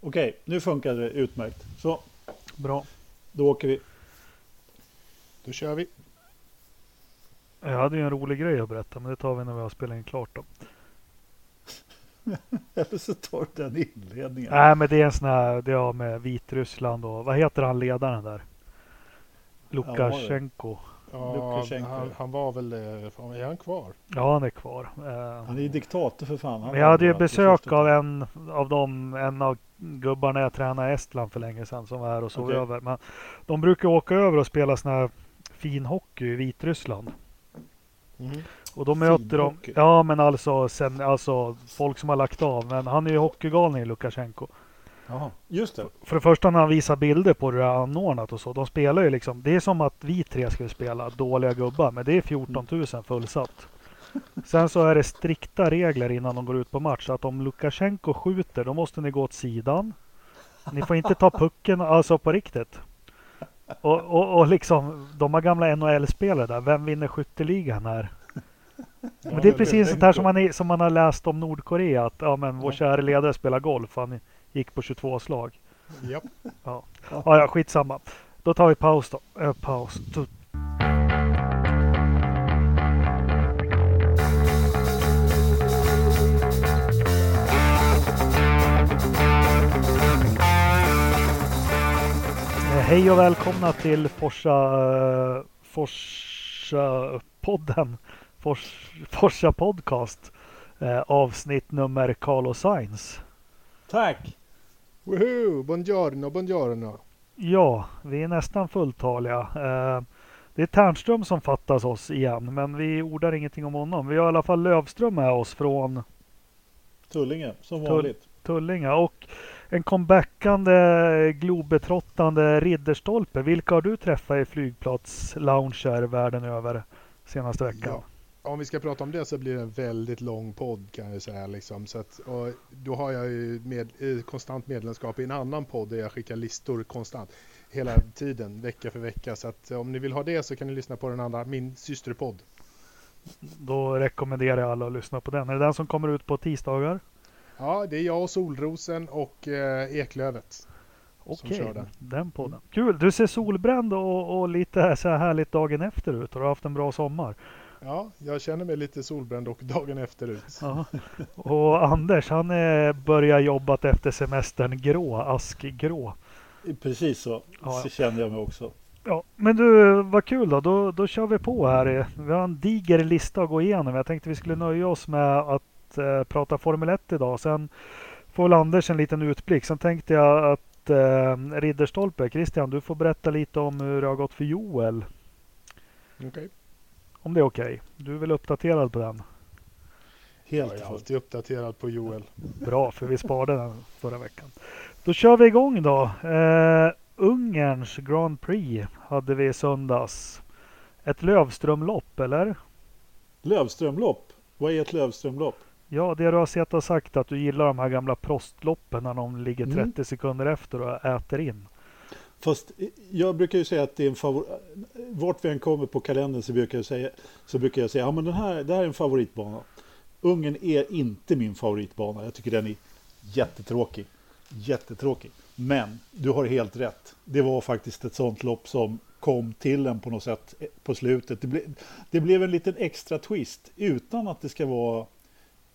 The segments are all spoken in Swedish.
Okej, nu funkar det utmärkt. Så, Bra. då åker vi. Då kör vi. Jag hade ju en rolig grej att berätta, men det tar vi när vi har spelat in klart då. Eller så tar du den inledningen. Nej, men det är en sån här, det har med Vitryssland och vad heter han ledaren där? Lukasjenko. Ja, Lukasjenko. han, han var väl... eh, Är han kvar? Ja, han är kvar. Eh, Han är ju diktator för fan. Han Men jag hade ju besök av en av dem, en av gubbarna jag tränade i Estland för länge sedan som var här och sov Okej. över. Men de brukar åka över och spela sån här fin hockey i Vitryssland. Mhm. Och då möter de, ja men alltså, sen, alltså folk som har lagt av. Men han är ju hockeygalning Lukasjenko. Jaha, just det. För det första när han visar bilder på hur det är anordnat och så. De spelar ju liksom, det är som att vi tre skulle spela dåliga gubbar. Men det är 14 000 fullsatt. Sen så är det strikta regler innan de går ut på match. Att om Lukasjenko skjuter då måste ni gå åt sidan. Ni får inte ta pucken, alltså på riktigt. Och, och, och liksom, de har gamla NHL-spelare där. Vem vinner skytteligan här? Men det är precis sånt här som man, är, som man har läst om Nordkorea. Att ja, men vår Ja. kära ledare spelar golf. Han gick på 22 slag. Japp. Ja, ja, skitsamma. Då tar vi paus då. Eh, paus. Eh, Hej och välkomna till Forsa, eh, Forsa podden. Fors, Forsa podcast. Avsnitt nummer Carlos Sainz. Tack! Woohoo! Buongiorno, buongiorno. Ja, vi är nästan fulltaliga. Eh, det är Ternström som fattas oss igen, men vi ordar ingenting om honom. Vi har i alla fall Lövström med oss från Tullinge, som vanligt. Tullinge och en comebackande, globetrottande Ridderstolpe. Vilka har du träffat i flygplatslounger världen över senaste veckan? Ja. Om vi ska prata om det så blir det en väldigt lång podd kan jag säga. Liksom. Så att, och då har jag ju med, eh, konstant medlemskap i en annan podd där jag skickar listor konstant hela tiden, vecka för vecka. Så att om ni vill ha det så kan ni lyssna på den andra, min systerpodd. Då rekommenderar jag alla att lyssna på den. Är det den som kommer ut på tisdagar? Ja, det är jag och Solrosen och eh, Eklövet. Okej, kör den. den podden. Kul! Du ser solbränd och, och lite så här härligt dagen efter ut. Har du haft en bra sommar? Ja, jag känner mig lite solbränd och dagen efter ut. Ja. Och Anders, han är börjar jobbat efter semestern grå, askgrå. Precis så. Ja. Så kände jag mig också. Ja, men du, vad kul då. då. Då kör vi på här. Vi har en diger lista att gå igenom. Jag tänkte vi skulle nöja oss med att eh, prata Formel 1 idag. Sen får väl Anders en liten utblick. Sen tänkte jag att eh, Ridderstolpe, Christian, du får berätta lite om hur det har gått för Joel. Okej. Om det är okej. Du är väl uppdaterad på den? Jag Helt är fullt. alltid uppdaterad på Joel. Bra, för vi sparade den förra veckan. Då kör vi igång då. Eh, Ungerns Grand Prix hade vi i söndags. Ett Lövströmlopp, eller? Lövströmlopp. Vad är ett Lövströmlopp? Ja, det du har sett och sagt att du gillar de här gamla prostloppen när de ligger 30 Mm. sekunder efter och äter in. Fast jag brukar ju säga att det är en favorit. Vart vi än kommer på kalendern så brukar jag säga, så brukar jag säga ja, men den här, det här är en favoritbana. Ungern är inte min favoritbana. Jag tycker den är jättetråkig. Jättetråkig. Men du har helt rätt. Det var faktiskt ett sånt lopp som kom till en på något sätt eh, på slutet. Det, ble, det blev en liten extra twist utan att det ska vara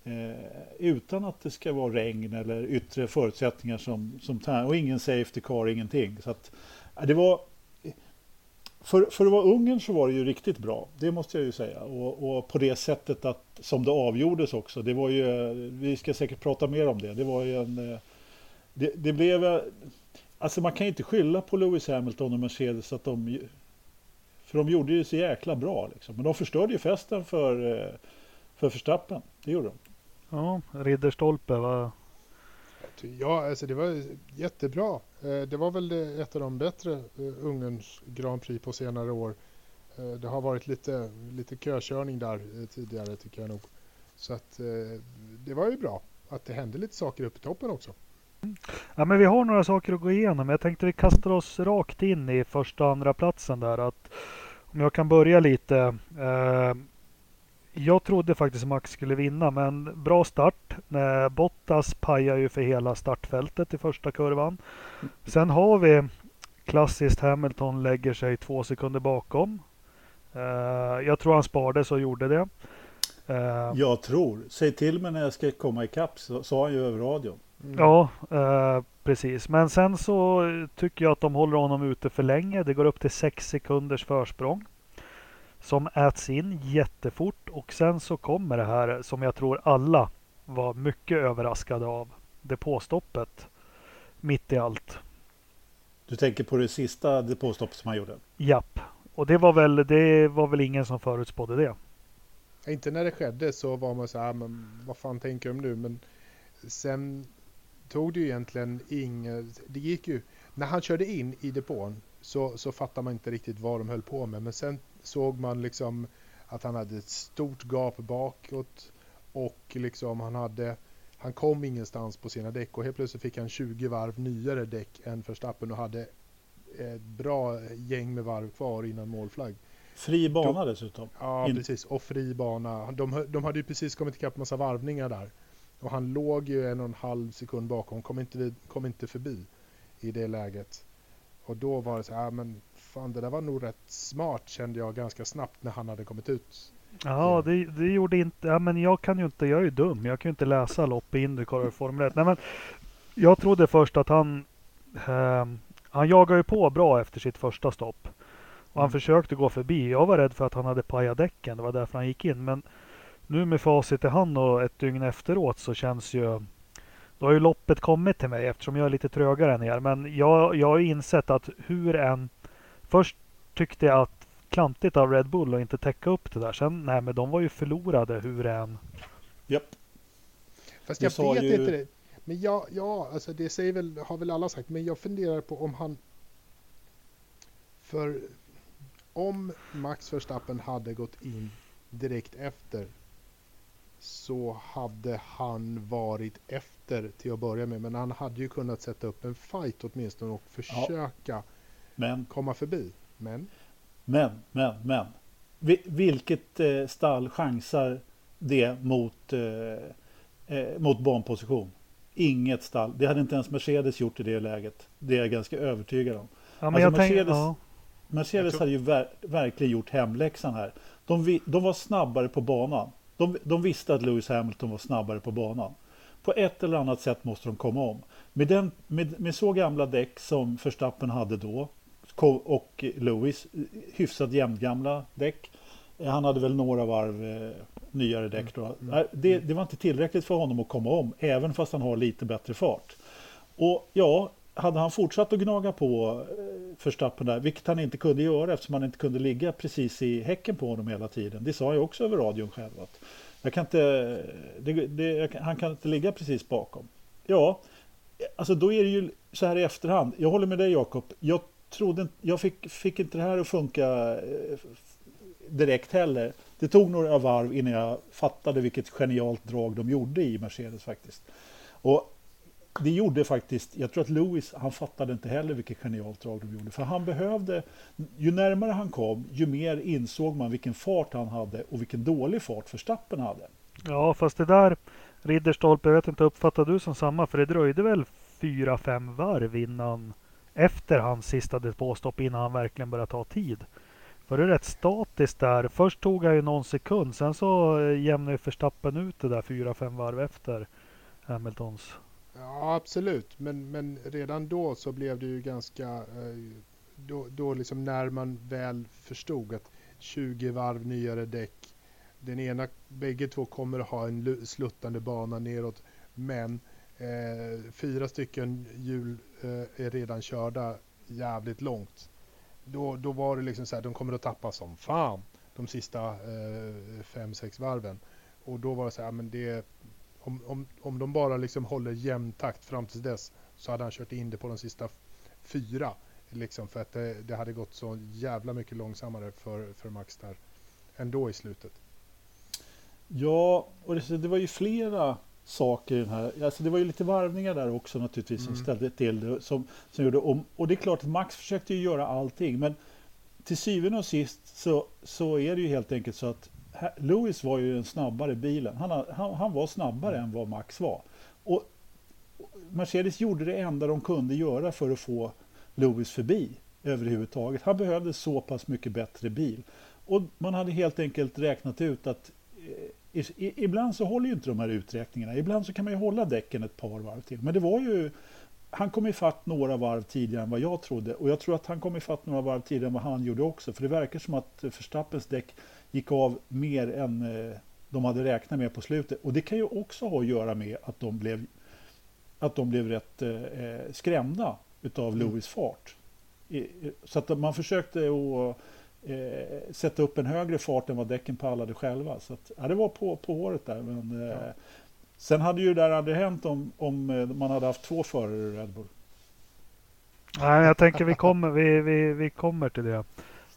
Eh, utan att det ska vara regn eller yttre förutsättningar som, som tar, och ingen safety car, ingenting. Så att, eh, det var, för, för att vara Ungern så var det ju riktigt bra, det måste jag ju säga. Och, och på det sättet att, som det avgjordes också, det var ju, vi ska säkert prata mer om det, det var ju en, eh, det, det blev, alltså man kan ju inte skylla på Lewis Hamilton och Mercedes att de, ju- för de gjorde ju så jäkla bra liksom. Men de förstörde ju festen för, för Verstappen, det gjorde de. Ja, Ridderstolpe va? Ja, alltså det var jättebra. Eh, Det var väl ett av de bättre eh, Ungerns Grand Prix på senare år. Eh, Det har varit lite, lite kökörning där tidigare tycker jag nog. Så att det var ju bra att det hände lite saker uppe i toppen också. Ja, men vi har några saker att gå igenom. Jag tänkte vi kastar oss rakt in i första och andra platsen där. Att om jag kan börja lite. Eh, jag trodde faktiskt Max skulle vinna, men bra start. Bottas pajar ju för hela startfältet i första kurvan. Sen har vi klassiskt Hamilton lägger sig två sekunder bakom. Uh, jag tror han sparades och gjorde det. Uh, jag tror. Säg till mig när jag ska komma ikapp, sa han ju över radion. Mm. Ja, precis. Men sen så tycker jag att de håller honom ute för länge. Det går upp till sex sekunders försprång som äts in jättefort och sen så kommer det här som jag tror alla var mycket överraskade av. Depåstoppet mitt i allt. Du tänker på det sista depåstoppet som han gjorde? Japp, och det var väl, det var väl ingen som förutspådde det. Inte när det skedde så var man så här, men vad fan tänker de nu? Men sen tog det ju egentligen inget, det gick ju, när han körde in i depån så, så fattar man inte riktigt vad de höll på med. Men sen såg man liksom att han hade ett stort gap bakåt och liksom han hade han kom ingenstans på sina däck och helt plötsligt fick han 20 varv nyare däck än Verstappen och hade ett bra gäng med varv kvar innan målflagg. Fri bana dessutom. Ja, In... precis. Och fri bana. De, de hade ju precis kommit ikapp massa varvningar där. Och han låg ju en och en halv sekund bakom, kom inte, kom inte förbi i det läget. Och då var det så här, men fan det där var nog rätt smart kände jag ganska snabbt när han hade kommit ut. Ja, det, det gjorde inte... Ja, men jag kan ju inte... Jag är ju dum. Jag kan ju inte läsa lopp i Indycar och Formel 1. Nej, men jag trodde först att han... Eh, han jagade ju på bra efter sitt första stopp. Och han mm. försökte gå förbi. Jag var rädd för att han hade pajat däcken. Det var därför han gick in. Men nu med facit i hand och ett dygn efteråt så känns ju då har ju loppet kommit till mig eftersom jag är lite trögare än er. Men jag, jag har insett att hur en... Först tyckte jag att klantigt av Red Bull att inte täcka upp det där. Sen, nej men de var ju förlorade hur än... Japp. Fast jag vet ju... inte det. Men ja, ja, alltså det säger väl, har väl alla sagt. Men jag funderar på om han... För om Max Verstappen hade gått in direkt efter så hade han varit efter till att börja med. Men han hade ju kunnat sätta upp en fight åtminstone och försöka ja. Men, komma förbi. Men, men, men, men. Vilket eh, stall chansar det mot, eh, eh, mot banposition? Inget stall. Det hade inte ens Mercedes gjort i det läget. Det är jag ganska övertygad om. Ja, men alltså Mercedes, tänk, ja. Mercedes tror... hade ju ver verkligen gjort hemläxan här. De, de var snabbare på banan. De, de, visste att Lewis Hamilton var snabbare på banan. På ett eller annat sätt måste de komma om. Med, den, med, med så gamla däck som Verstappen hade då och Lewis, hyfsat jämngamla däck. Han hade väl några varv eh, nyare däck då. Mm. Det, det, var inte tillräckligt för honom att komma om, även fast han har lite bättre fart. Och ja, hade han fortsatt att gnaga på eh, Verstappen där, vilket han inte kunde göra eftersom han inte kunde ligga precis i häcken på honom hela tiden. Det sa jag också över radion själv. Jag kan inte, det, det, han kan inte ligga precis bakom. Ja, alltså då är det ju så här i efterhand. Jag håller med dig Jakob. Jag, trodde, jag fick, fick inte det här att funka eh, direkt heller. Det tog några varv innan jag fattade vilket genialt drag de gjorde i Mercedes faktiskt. Och det gjorde faktiskt, jag tror att Lewis, han fattade inte heller vilket genialt drag de gjorde. För han behövde, ju närmare han kom, ju mer insåg man vilken fart han hade och vilken dålig fart Verstappen hade. Ja, fast det där, Ridderstolpe, jag vet inte, uppfattade du som samma? För det dröjde väl fyra, fem varv innan, efter hans sista depåstopp, innan han verkligen börjar ta tid. För det är rätt statiskt där. Först tog han ju någon sekund, sen så eh, jämnade Verstappen ut det där fyra, fem varv efter Hamiltons Ja, absolut. Men, men redan då så blev det ju ganska... Eh, då, då liksom när man väl förstod att 20 varv nyare däck. Den ena, bägge två kommer att ha en sluttande bana neråt. Men eh, fyra stycken hjul eh, är redan körda jävligt långt. Då, då var det liksom så här, de kommer att tappa som fan de sista eh, fem, sex varven. Och då var det så här, men det, om, om, om de bara liksom håller jämn takt fram till dess så hade han kört in det på de sista fyra. Liksom för att det, det hade gått så jävla mycket långsammare för, för Max där ändå i slutet. Ja, och det, det var ju flera saker i den här. Alltså det var ju lite varvningar där också naturligtvis som mm. ställde till det. Som, som gjorde om, och det är klart att Max försökte ju göra allting. Men till syvende och sist så, så är det ju helt enkelt så att Lewis var ju den snabbare bilen. Han, han, han var snabbare än vad Max var. Och Mercedes gjorde det enda de kunde göra för att få Lewis förbi överhuvudtaget. Han behövde så pass mycket bättre bil. Och man hade helt enkelt räknat ut att eh, i, ibland så håller ju inte de här uträkningarna. Ibland så kan man ju hålla däcken ett par varv till. Men det var ju han kom ifatt några varv tidigare än vad jag trodde. Och jag tror att han kom ifatt några varv tidigare än vad han gjorde också. För det verkar som att Verstappens däck gick av mer än eh, de hade räknat med på slutet. Och det kan ju också ha att göra med att de blev, att de blev rätt eh, eh skrämda utav mm. Lewis fart. Så att man försökte att eh, sätta upp en högre fart än vad däcken pallade själva. Så att, ja, det var på, på håret där. Men, eh, ja. Sen hade ju det där aldrig hänt om, om eh, man hade haft två förare i Red Bull. Nej, jag tänker vi kommer, vi, vi, vi kommer till det.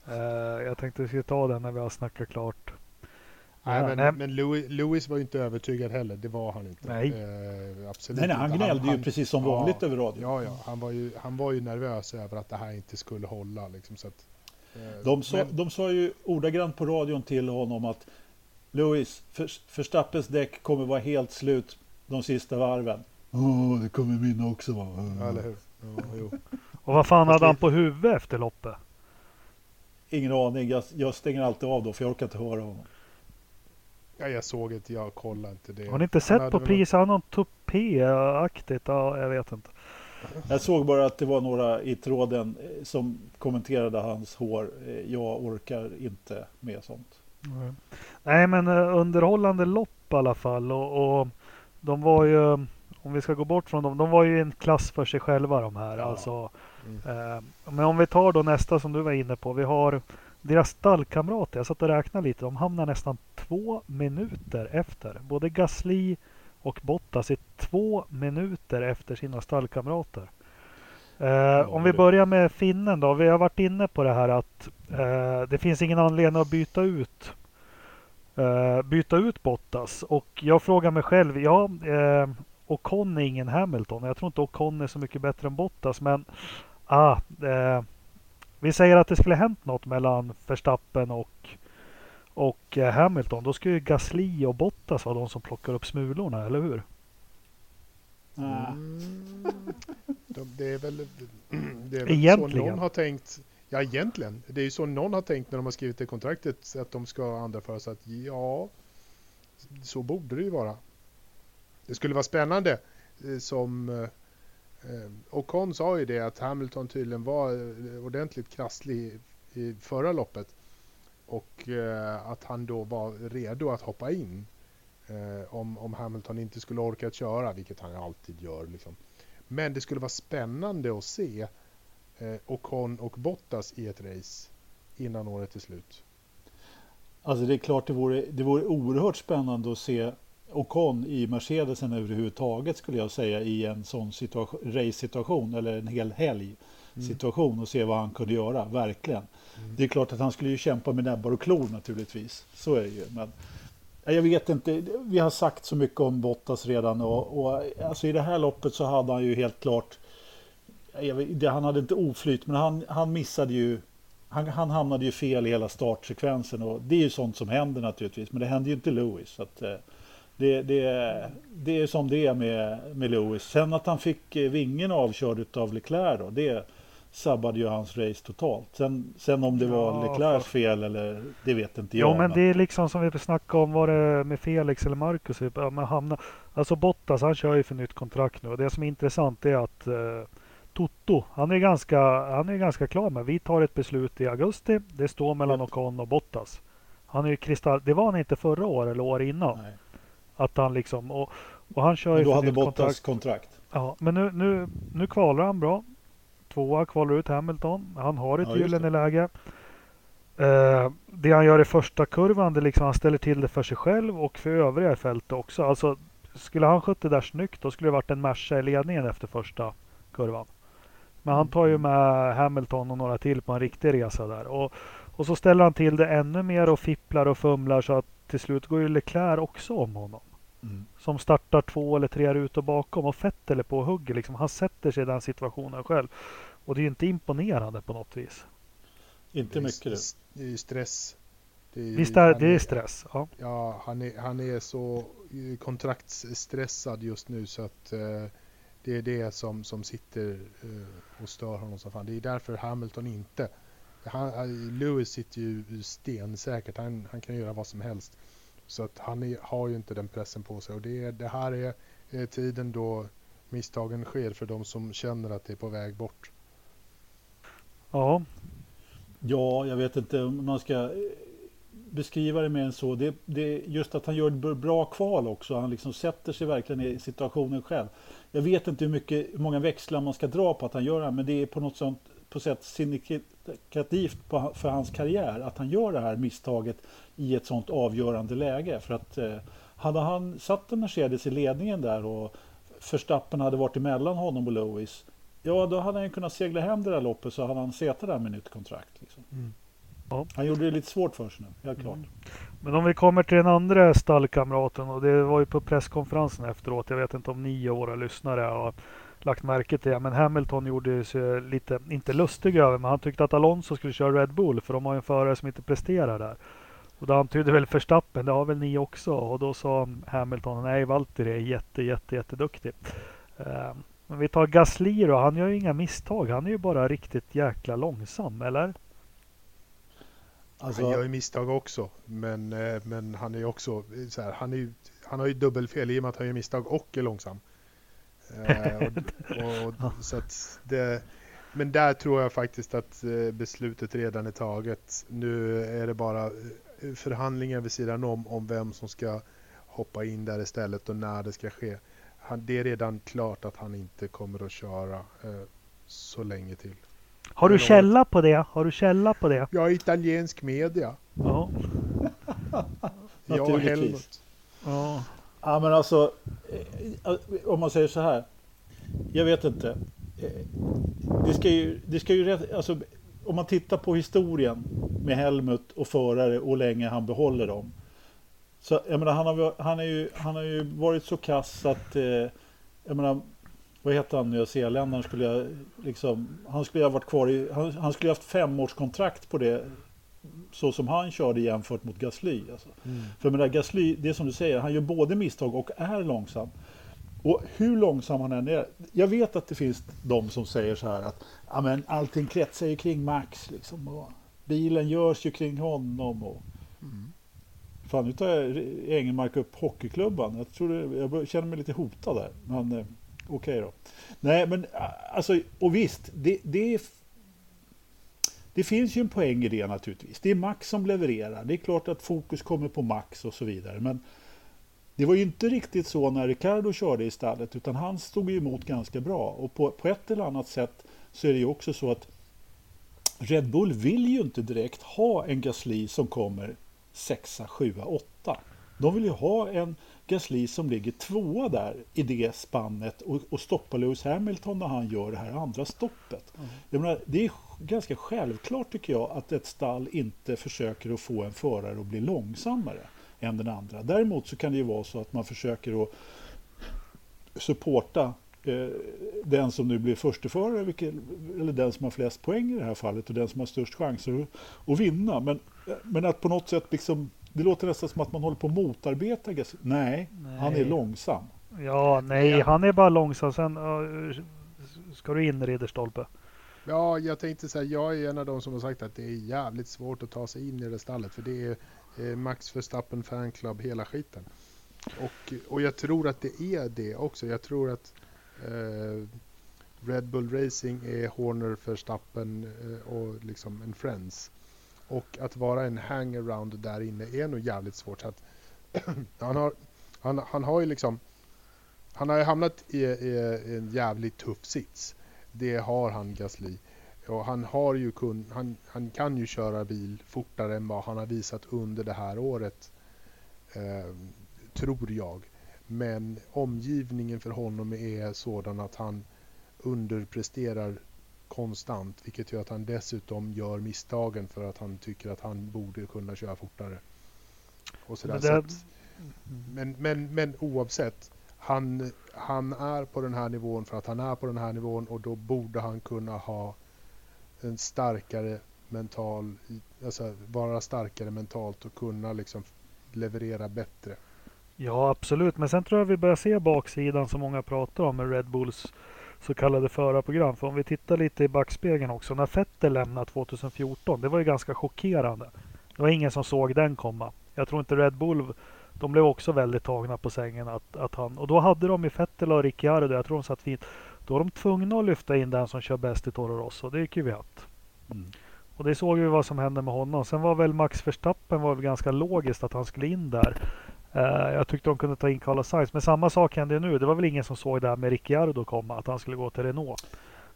Uh, jag tänkte vi skulle ta den när vi har snackat klart. Nej, men, nej. men Louis, Louis, var ju inte övertygad heller. Det var han inte. Nej, uh, absolut nej, nej han gnällde han, ju precis som ja, vanligt över radio. Ja, ja. Han var, ju, han var ju nervös över att det här inte skulle hålla. Liksom, så att, de, sa, men... de sa ju ordagrant på radion till honom att Louis, Förstappens däck kommer vara helt slut de sista varven. Ja, oh, det kommer mina också vara. Ja, eller hur? Jo. Och vad fan hade han på huvudet efter loppet? Ingen aning. Jag, jag stänger alltid av då för jag orkar inte höra honom. Ja, jag såg inte, jag kollade inte det. Har ni inte sett på pris? Han har någon tupé-aktigt? Ja, jag vet inte. Jag såg bara att det var några i tråden eh, som kommenterade hans hår. Eh, jag orkar inte med sånt. Mm. Nej men uh, underhållande lopp i alla fall och, och, de var ju, om vi ska gå bort från dem, de var ju en klass för sig själva de här. Ja. Alltså, mm. men om vi tar då nästa som du var inne på. Vi har deras stallkamrater. Jag satt och räknade lite. De hamnar nästan två minuter efter. Både Gasly och Bottas är två minuter efter sina stallkamrater. Ja, om vi börjar med finnen då. Vi har varit inne på det här att uh, det finns ingen anledning att byta ut uh, byta ut Bottas. Och jag frågar mig själv, ja, uh, Ocon är ingen Hamilton. Jag tror inte Ocon är så mycket bättre än Bottas. Men ah, uh, vi säger att det skulle hänt något mellan Verstappen och, och Hamilton. Då skulle ju Gasly och Bottas vara de som plockar upp smulorna, eller hur? Mm. det är väl, det är väl Egentligen. så någon har tänkt. Ja, egentligen. Det är ju så någon har tänkt när de har skrivit det kontraktet att de ska andra så att ja, så borde det ju vara. Det skulle vara spännande eh, som eh, eh, Ocon sa ju det att Hamilton tydligen var ordentligt krasslig i förra loppet och att han då var redo att hoppa in om, om Hamilton inte skulle orka att köra, vilket han alltid gör. Liksom. Men det skulle vara spännande att se eh, Ocon och Bottas i ett race innan året är slut? Alltså det är klart det vore, det vore oerhört spännande att se Ocon i Mercedesen överhuvudtaget skulle jag säga i en sån race-situation eller en hel helg situation mm. och se vad han kunde göra, verkligen. Det är klart att han skulle ju kämpa med näbbar och klor naturligtvis, så är det ju. Men jag vet inte, vi har sagt så mycket om Bottas redan och, och alltså i det här loppet så hade han ju helt klart vet, han hade inte oflyt, men han, han missade ju han, han hamnade ju fel i hela startsekvensen och det är ju sånt som händer naturligtvis. Men det hände ju inte Lewis. Så att, eh, det, det, det är som det är med, med Lewis. Sen att han fick eh, vingen avkörd av Leclerc då, det sabbade ju hans race totalt. Sen, sen om det var ja, Leclercs för... fel eller det vet inte jag. Ja men, men det är liksom som vi snackade om, var det med Felix eller Marcus? Ja, hamna, alltså Bottas han kör ju för nytt kontrakt nu och det som är intressant är att eh, Toto, han är, ganska, han är ganska klar med. Vi tar ett beslut i augusti. Det står mellan Ocon och Bottas. Han är ju kristall... Det var han inte förra året eller år innan. Nej. Att han liksom... Och, och han kör men då hade Bottas kontrakt. kontrakt. Ja, men nu, nu, nu kvalar han bra. Tvåa kvalar ut Hamilton. Han har ett ja, gyllene läge. Uh, det han gör i första kurvan, det liksom han ställer till det för sig själv och för övriga i fältet också. Alltså, skulle han skött det där snyggt, då skulle det varit en Merca i ledningen efter första kurvan. Men han tar ju med Hamilton och några till på en riktig resa där. Och, och så ställer han till det ännu mer och fipplar och fumlar så att till slut går ju Leclerc också om honom. Mm. Som startar två eller tre rutor bakom och Vettel är på och hugger. Liksom. Han sätter sig i den situationen själv. Och det är ju inte imponerande på något vis. Inte mycket det. Det är ju stress. Det Visst är det är stress? Ja. Ja, han är, han är så eh, kontraktsstressad just nu så att eh, det är det som, som sitter eh, och stör honom som fan. Det är därför Hamilton inte... Han, Lewis sitter ju stensäkert. Han, han kan göra vad som helst. Så att han är, har ju inte den pressen på sig. Och det, det här är eh, tiden då misstagen sker för de som känner att det är på väg bort. Ja, Ja, jag vet inte om man ska eh, beskriva det mer än så. Det, det, just att han gör ett bra kval också. Han liksom sätter sig verkligen i situationen själv. Jag vet inte hur, mycket, hur många växlar man ska dra på att han gör det här, men det är på något sånt på sätt signifikativt på, för hans karriär att han gör det här misstaget i ett sånt avgörande läge. För att eh, hade han satt en Mercedes i ledningen där och Verstappen hade varit emellan honom och Lewis Ja, då hade han kunnat segla hem det där loppet så hade han suttit där med nytt kontrakt. Liksom. Mm. Ja. Han gjorde det lite svårt för sig nu, helt klart. Mm. Men om vi kommer till den andra stallkamraten och det var ju på presskonferensen efteråt. Jag vet inte om ni och våra lyssnare har lagt märke till det. Men Hamilton gjorde sig lite, inte lustig över, men han tyckte att Alonso skulle köra Red Bull för de har ju en förare som inte presterar där. Och det antydde väl Verstappen, det har väl ni också. Och då sa Hamilton, nej Valtteri är jätte, jätte, jätteduktig. Um, men vi tar Gasly då, han gör ju inga misstag. Han är ju bara riktigt jäkla långsam, eller? Alltså... Han gör ju misstag också, men, eh, men han är också så här, han, är, han har ju dubbelfel i och med att han gör misstag och är långsam. eh, och, och, så det, men där tror jag faktiskt att eh, beslutet redan är taget. Nu är det bara eh, förhandlingar vid sidan om, om vem som ska hoppa in där istället och när det ska ske han, det är redan klart att han inte kommer att köra eh, så länge till. Har du källa på det? Har du källa på det? Ja, italiensk media. Ja. ja, Helmut. Ja. ja, men alltså eh, om man säger så här. Jag vet inte. Eh, det ska ju, det ska ju alltså, om man tittar på historien med Helmut och förare och länge han behåller dem. Så, jag menar, han, har, han, är ju, han har ju varit så kass att, eh, jag menar, vad heter han, nyzeeländaren skulle jag liksom, han skulle ha varit kvar i, han, han skulle ha haft femårskontrakt på det så som han körde jämfört mot Gasly. Alltså. Mm. För med Gasly, det är som du säger, han gör både misstag och är långsam. Och hur långsam han än är, jag vet att det finns de som säger så här att ja, men allting kretsar ju kring Max, liksom, bilen görs ju kring honom. Och, mm. Fan, nu tar Engelmark upp hockeyklubban. Jag, tror det, jag känner mig lite hotad där. Men eh, okej okay då. Nej, men alltså, och visst, det, det, är, det finns ju en poäng i det naturligtvis. Det är Max som levererar. Det är klart att fokus kommer på Max och så vidare. Men det var ju inte riktigt så när Ricardo körde i stallet, utan han stod emot ganska bra. Och på, på ett eller annat sätt så är det ju också så att Red Bull vill ju inte direkt ha en Gasly som kommer sexa, sjua, åtta. De vill ju ha en Gasly som ligger tvåa där i det spannet och, och stoppa Lewis Hamilton när han gör det här andra stoppet. Mm. Jag menar, det är ganska självklart tycker jag att ett stall inte försöker att få en förare att bli långsammare än den andra. Däremot så kan det ju vara så att man försöker att supporta den som nu blir försteförare, vilket, eller den som har flest poäng i det här fallet och den som har störst chanser att, att vinna. Men men att på något sätt liksom, det låter nästan som att man håller på att motarbeta. Nej, nej, han är långsam. Ja, nej, han är bara långsam. Sen uh, ska du in Ridderstolpe. Ja, jag tänkte säga, jag är en av de som har sagt att det är jävligt svårt att ta sig in i det stallet. För det är eh, Max Verstappen fanclub hela skiten. Och, och jag tror att det är det också. Jag tror att eh, Eh, Red Bull Racing är Horner, Verstappen eh, och liksom en Friends. Och att vara en hangaround där inne är nog jävligt svårt. Så att han, har, han, han har ju liksom han har ju hamnat i, i, en jävligt tuff sits. Det har han Gasly. Och han, har ju kun, han, han kan ju köra bil fortare än vad han har visat under det här året. Eh, tror jag. Men omgivningen för honom är sådan att han underpresterar konstant, vilket gör att han dessutom gör misstagen för att han tycker att han borde kunna köra fortare. Och sådär. Det... men, men, men oavsett, han, han är på den här nivån för att han är på den här nivån och då borde han kunna ha en starkare mental, alltså vara starkare mentalt och kunna liksom leverera bättre. Ja, absolut. Men sen tror jag vi börjar se baksidan som många pratar om med Red Bulls så kallade förarprogram. För om vi tittar lite i backspegeln också. När Vettel lämnade 2014, det var ju ganska chockerande. Det var ingen som såg den komma. Jag tror inte Red Bull, de blev också väldigt tagna på sängen att, att han... Och då hade de ju Vettel och Ricciardo, jag tror de satt fint. Då var de tvungna att lyfta in den som kör bäst i Toro Rosso. Det gick ju Kvyat. Mm. Och det såg vi vad som hände med honom. Sen var väl Max Verstappen var väl ganska logiskt att han skulle in där. Uh, jag tyckte de kunde ta in Carlos Sainz. Men samma sak hände nu. Det var väl ingen som såg det här med Ricciardo komma, att han skulle gå till Renault.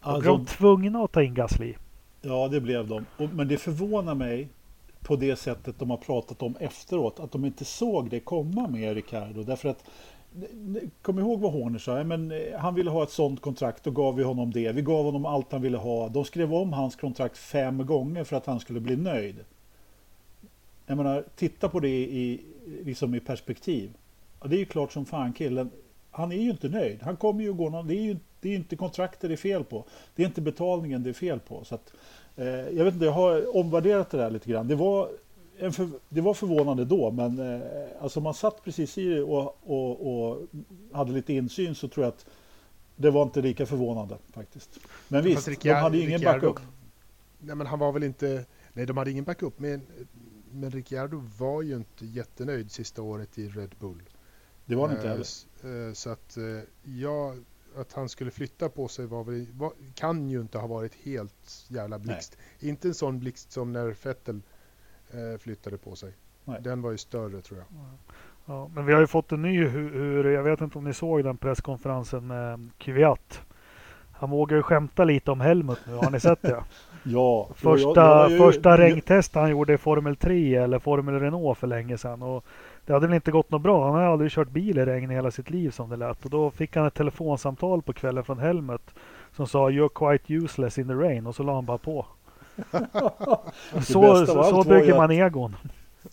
Då alltså, blev de tvungna att ta in Gasly. Ja, det blev de. Men det förvånar mig på det sättet de har pratat om efteråt, att de inte såg det komma med Ricciardo. Därför att Kom ihåg vad Horner sa, men eh, han ville ha ett sånt kontrakt och gav vi honom det. Vi gav honom allt han ville ha. De skrev om hans kontrakt fem gånger för att han skulle bli nöjd. Jag menar, titta på det i, liksom i perspektiv. Ja, det är ju klart som fan killen, han är ju inte nöjd. Han kommer ju gå någon, det är ju det är inte kontraktet det är fel på. Det är inte betalningen det är fel på. Så att, eh, jag vet inte, jag har omvärderat det där lite grann. Det var för, det var förvånande då, men eh, alltså man satt precis i det och, och, och, hade lite insyn så tror jag att det var inte lika förvånande faktiskt. Men visst, Ricciardo, de hade ingen Ricciardo, backup. Nej, men han var väl inte... Nej, de hade ingen backup, men, men Ricciardo var ju inte jättenöjd sista året i Red Bull. Det var han inte heller. Eh, så att, eh, ja, att han skulle flytta på sig var väl, var, kan ju inte ha varit helt jävla blixt. Nej. Inte en sån blixt som när Vettel eh, flyttade på sig. Nej. Den var ju större tror jag. Ja, men vi har ju fått en ny hur, hur jag vet inte om ni såg den presskonferensen med Kvyat. Han vågar ju skämta lite om Helmut nu, har ni sett det? ja. Första, jag, jag, jag, första regntest han gjorde i Formel 3 eller Formel Renault för länge sedan. Och det hade väl inte gått något bra. Han hade aldrig kört bil i regn i hela sitt liv som det lät. Och då fick han ett telefonsamtal på kvällen från Helmut som sa You're quite useless in the rain och så la han bara på. så så bygger man egon.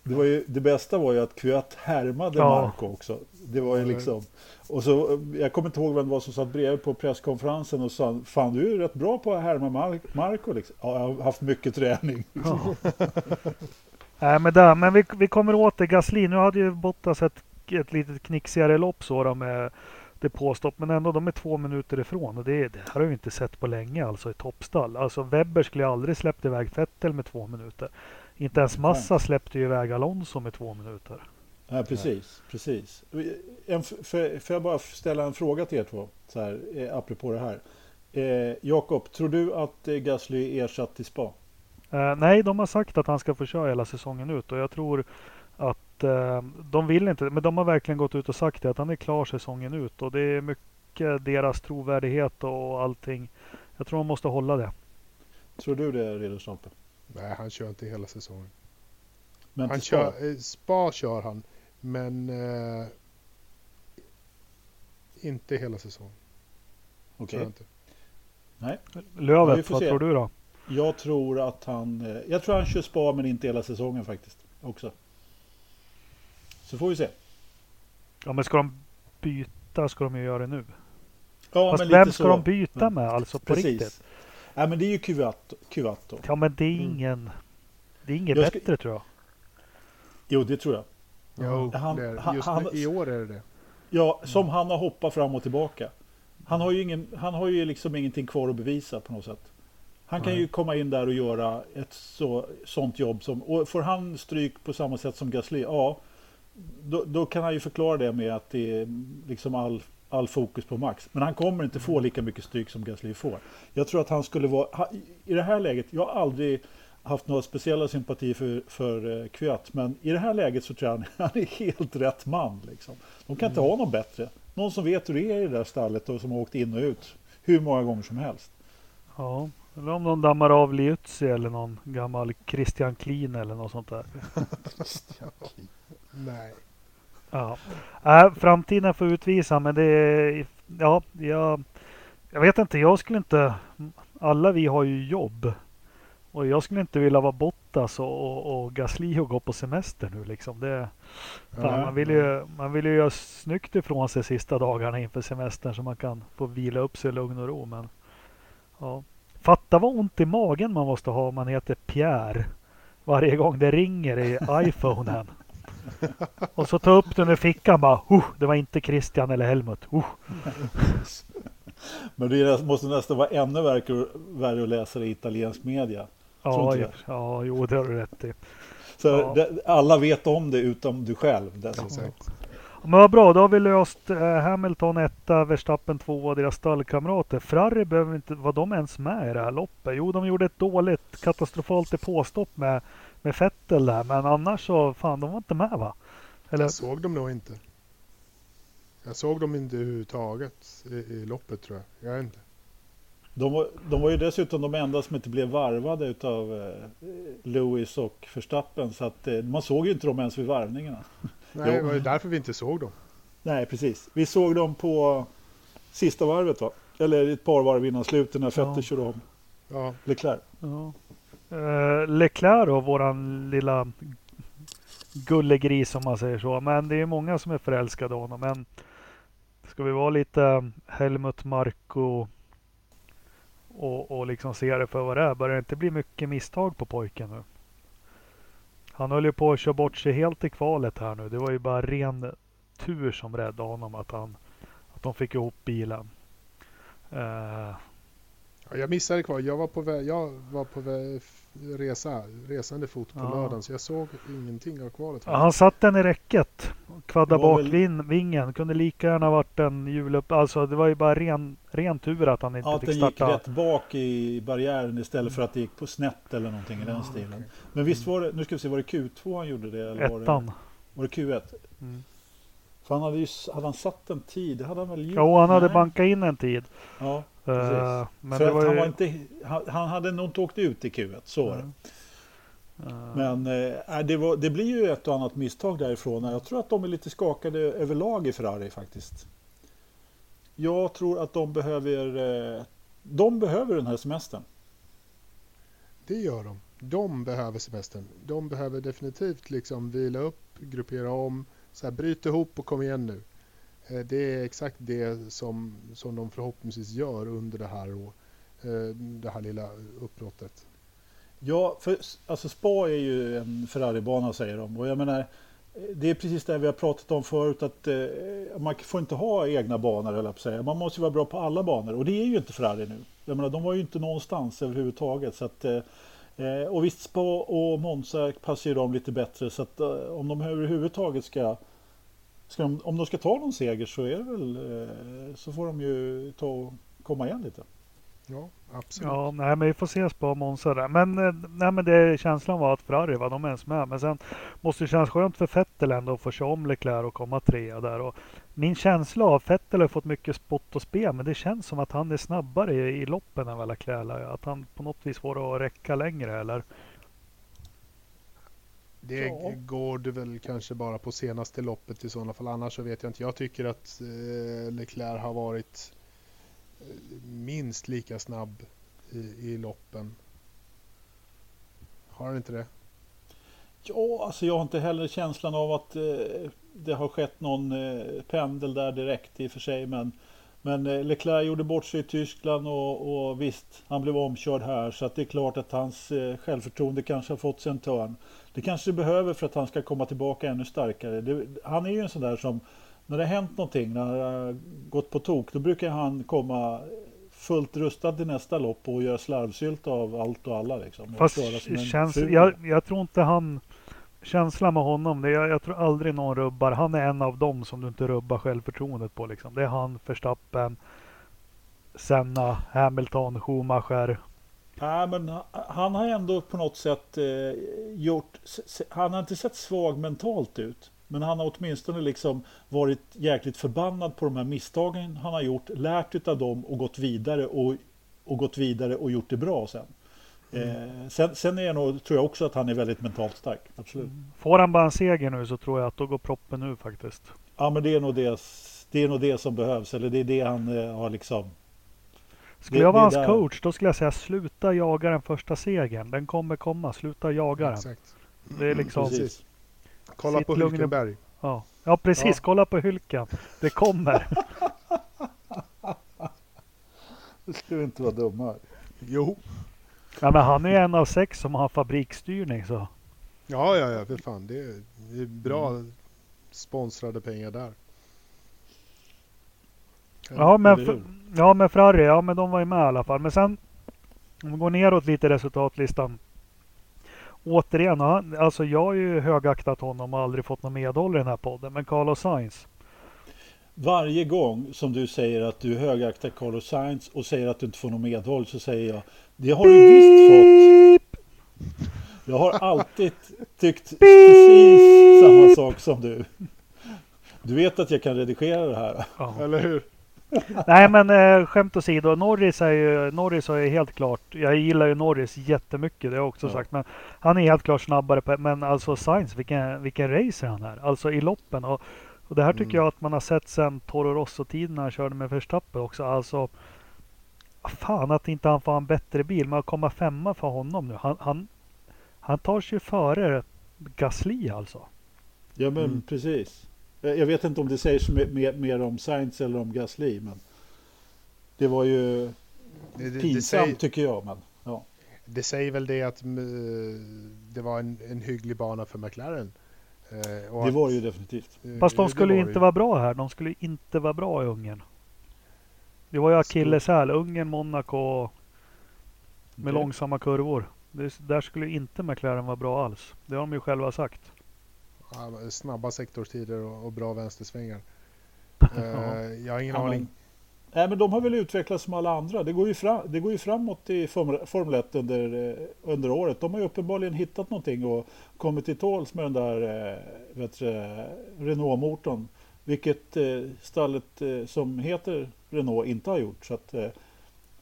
Det, var ju, det bästa var ju att Kvyat härmade ja. Marco också. Det var ju liksom... Och så, jag kommer inte ihåg vem det var som satt bredvid på presskonferensen och sa Fan du är rätt bra på att härma Marco liksom. Ja, jag har haft mycket träning. Ja. Nej, men, där, men vi, vi kommer åt det. Gasly, nu hade ju Bottas ett, ett litet knixigare lopp så då med depåstopp. Men ändå, de är två minuter ifrån. Och det, det har vi inte sett på länge alltså i toppstall. Alltså Webber skulle aldrig släppt iväg Vettel med två minuter. Inte ens Massa släppte ju iväg Alonso med två minuter. Ja, precis, precis. En, för, får jag bara ställa en fråga till er två, så här, eh, apropå det här. Eh, Jakob, tror du att eh, Gasly är ersatt till spa? Eh, nej, de har sagt att han ska få köra hela säsongen ut och jag tror att eh, de vill inte, men de har verkligen gått ut och sagt det, att han är klar säsongen ut och det är mycket deras trovärdighet och allting. Jag tror man måste hålla det. Tror du det, Ridderstolpe? Nej, han kör inte hela säsongen. Men han spa? Kör, eh, spa kör han, men eh, inte hela säsongen. Okej. Okay. Nej. Lövet, vad se. tror du då? Jag tror att han... Eh, jag tror han kör spa men inte hela säsongen faktiskt. Också. Så får vi se. Ja men ska de byta ska de ju göra det nu. Ja, Fast men vem ska så. de byta med alltså på Precis. riktigt? Ja men det är ju. Kuvato. Ja men det är mm. ingen... Mm. Det är inget ska... bättre tror jag. Jo det tror jag. Jo, han, det är, just han, i år är det det. Ja, som mm. han har hoppat fram och tillbaka. Han har ju, ingen, han har ju liksom ingenting kvar att bevisa på något sätt. Han kan Nej. ju komma in där och göra ett så, sånt jobb som, och får han stryk på samma sätt som Gasly, ja, då, då, kan han ju förklara det med att det är liksom all, all fokus på Max. Men han kommer inte få lika mycket stryk som Gasly får. Jag tror att han skulle vara, i det här läget, jag har aldrig haft några speciella sympati för, för eh, Kvyat, men i det här läget så tror jag han, han är helt rätt man. Liksom. De kan inte mm. ha någon bättre. Någon som vet hur det är i det där stallet och som har åkt in och ut hur många gånger som helst. Ja, eller om de dammar av Liuzzi eller någon gammal Christian Klin eller något sånt där. Nej. Ja. Äh, framtiden får utvisa men det är... Ja, jag, jag vet inte. Jag skulle inte... Alla vi har ju jobb. Och jag skulle inte vilja vara Bottas och, och, och Gasly och gå på semester nu liksom. Det, fan, man, vill ju, man vill ju göra snyggt ifrån sig sista dagarna inför semestern så man kan få vila upp sig i lugn och ro. Men ja, Fatta vad ont i magen man måste ha om man heter Pierre varje gång det ringer i iPhonen. Och så ta upp den ur fickan bara. Uh, det var inte Christian eller Helmut. Uh. Men det måste nästan vara ännu värre, att läsa det i italiensk media. Ja, ja, jo, det har du rätt i. Så ja. det, alla vet om det utom du själv. Dessutom. Men vad bra, då har vi löst eh, Hamilton 1, Verstappen 2 och deras stallkamrater. Ferrari behöver inte, var de ens med i det här loppet? Jo, de gjorde ett dåligt, katastrofalt depåstopp med, med Fettel där, men annars så, fan, de var inte med va? Eller? Jag såg dem nog inte. Jag såg dem inte överhuvudtaget i, i loppet tror jag. Jag är inte. De var, de var ju dessutom de enda som inte blev varvade utav eh, Lewis och Verstappen så att eh, man såg ju inte dem ens vid varvningarna. Nej, det var ju därför vi inte såg dem. Nej, precis. Vi såg dem på sista varvet va? Eller ett par varv innan slutet när Fetter ja. körde om ja. Leclerc. Ja. Uh, Leclerc då, våran lilla gullegris om man säger så. Men det är många som är förälskade i honom. Men ska vi vara lite eh, Helmut Marko och, och liksom se det för vad det är. Börjar det inte bli mycket misstag på pojken nu? Han höll ju på att köra bort sig helt i kvalet här nu. Det var ju bara ren tur som räddade honom att, han, att de fick ihop bilen. Uh, ja, jag missade kvar. Jag var på väg, jag var på väg resa, resande fot på ja. lördagen så jag såg ingenting av kvalet. Ja, han satt den i räcket. Kvadda bak väl... vingen. Kunde lika gärna varit en hjulupp. Alltså det var ju bara ren, ren tur att han inte ja, fick starta. Att den gick rätt bak i barriären istället för att det gick på snett eller någonting i den stilen. Okay. Men visst var det, nu ska vi se, var det Q2 han gjorde det? Eller Ettan. Var det, var det Q1? Mm. För han hade ju, hade han satt en tid? Det hade han väl gjort? Jo, han hade bankat in en tid. Ja. Uh, men För det var han, ju... var inte, han, han, hade nog inte åkt ut i Q1, så var det. Uh. Men äh, det, var, det, blir ju ett och annat misstag därifrån. Jag tror att de är lite skakade överlag i Ferrari faktiskt. Jag tror att de behöver, eh, de behöver den här semestern. Det gör de. De behöver semestern. De behöver definitivt liksom vila upp, gruppera om, så här, bryt ihop och kom igen nu. Eh, det är exakt det som, som de förhoppningsvis gör under det här, eh, det här lilla uppbrottet. Ja, för alltså Spa är ju en Ferrari-bana säger de. Och jag menar, det är precis det vi har pratat om förut att eh, man får inte ha egna banor eller på säga. Man måste vara bra på alla banor och det är ju inte Ferrari nu. Jag menar, de var ju inte någonstans överhuvudtaget. Så att, eh, eh och visst, Spa och Monza passar ju dem lite bättre så att eh, om de överhuvudtaget ska Ska de, om de ska ta någon seger så är det väl eh, så får de ju ta och komma igen lite. Ja, absolut. Ja, nej, men vi får ses på Monza där. Men, eh, nej, men det, känslan var att Ferrari var de ens med. Men sen måste det kännas skönt för Vettel ändå att få köra om Leclerc och komma trea där. Och min känsla av Vettel har fått mycket spott och spel, men det känns som att han är snabbare i, i loppen än vad Leclerc är. Att han på något vis får att räcka längre eller? Det ja. går det väl kanske bara på senaste loppet i sådana fall. Annars så vet jag inte. Jag tycker att eh, Leclerc har varit eh, minst lika snabb i, i loppen. Har han inte det? Ja, alltså jag har inte heller känslan av att eh, det har skett någon eh, pendel där direkt i och för sig. Men men eh, Leclerc gjorde bort sig i Tyskland och, och, visst, han blev omkörd här så det är klart att hans eh, självförtroende kanske har fått sig en törn. Det kanske det behöver för att han ska komma tillbaka ännu starkare. Det, han är ju en sån där som, när det har hänt någonting, när det har gått på tok, då brukar han komma fullt rustad till nästa lopp och göra slarvsylt av allt och alla. Liksom, Fast känns, jag, jag tror inte han känslan med honom, det är, jag tror aldrig någon rubbar. Han är en av dem som du inte rubbar självförtroendet på. Liksom. Det är han, Verstappen, Senna, Hamilton, Schumacher. Nej, men han har ändå på något sätt eh, gjort... Han har inte sett svag mentalt ut. Men han har åtminstone liksom varit jäkligt förbannad på de här misstagen han har gjort, lärt av dem och gått vidare och, och gått vidare och gjort det bra sen. Eh, sen, sen är jag nog, tror jag också att han är väldigt mentalt stark. Absolut. Mm. Får han bara en seger nu så tror jag att då går proppen nu faktiskt. Ja, men det är nog det, det, är nog det som behövs. Eller det är det han eh, har liksom... Skulle det, jag vara hans där... coach då skulle jag säga sluta jaga den första segern. Den kommer komma. Sluta jaga den. Exakt. Det är liksom... Precis. Kolla på Hylkenberg. Ja. ja, precis. Ja. Kolla på Hylken. Det kommer. det skulle inte vara dumma. Jo. Ja, men han är en av sex som har fabriksstyrning så. Ja, ja, ja, för fan. Det är, det är bra sponsrade pengar där. Ja men, eller hur? f- ja, men Ferrari, ja men de var ju med i alla fall. Men sen om vi går neråt lite i resultatlistan. Återigen, han, alltså jag har ju högaktat honom och aldrig fått någon medhåll i den här podden. Men Carlos Sainz. Varje gång som du säger att du högaktar Carlos Sainz och säger att du inte får något medhåll så säger jag det har du visst fått. Jag har alltid tyckt precis samma sak som du. Du vet att jag kan redigera det här. Ja. Eller hur? Nej men eh, skämt åsido, Norris är ju, Norris har ju helt klart, jag gillar ju Norris jättemycket, det har jag också Ja. sagt. Men han är helt klart snabbare, på, men alltså Sainz, vilken, vilken racer han är. Alltså i loppen. Och, och det här tycker Mm. jag att man har sett sedan Toro Rosso-tiden när han körde med Verstappen också. Alltså, fan att inte han får en bättre bil, men att komma femma för honom nu. Han, han, han tar sig ju före Gasly alltså. Ja men Mm. precis. Jag vet inte om det sägs mer, mer, mer om Sainz eller om Gasly men det var ju Det, det, det, pinsamt säger, tycker jag. Men, ja. det säger väl det att mm, det var en, en hygglig bana för McLaren. Eh, och Det att- var det ju definitivt. eh, Fast de skulle ju var inte vara bra här. De skulle ju inte vara bra i Ungern. Det var ju akilleshäl. Ungern, Monaco med Okej. långsamma kurvor. Det, där skulle ju inte McLaren vara bra alls. Det har de ju själva sagt. Ja, snabba sektorstider och, och bra vänstersvängar. Ja. Eh, jag har ingen Ja, aning. Nej men de har väl utvecklats som alla andra. Det går ju, fram, det går ju framåt i Formel Formel 1 under, eh, under året. De har ju uppenbarligen hittat någonting och kommit till tåls med den där eh, Renault-motorn. Vilket eh, stallet eh, som heter Renault inte har gjort. Så att, eh,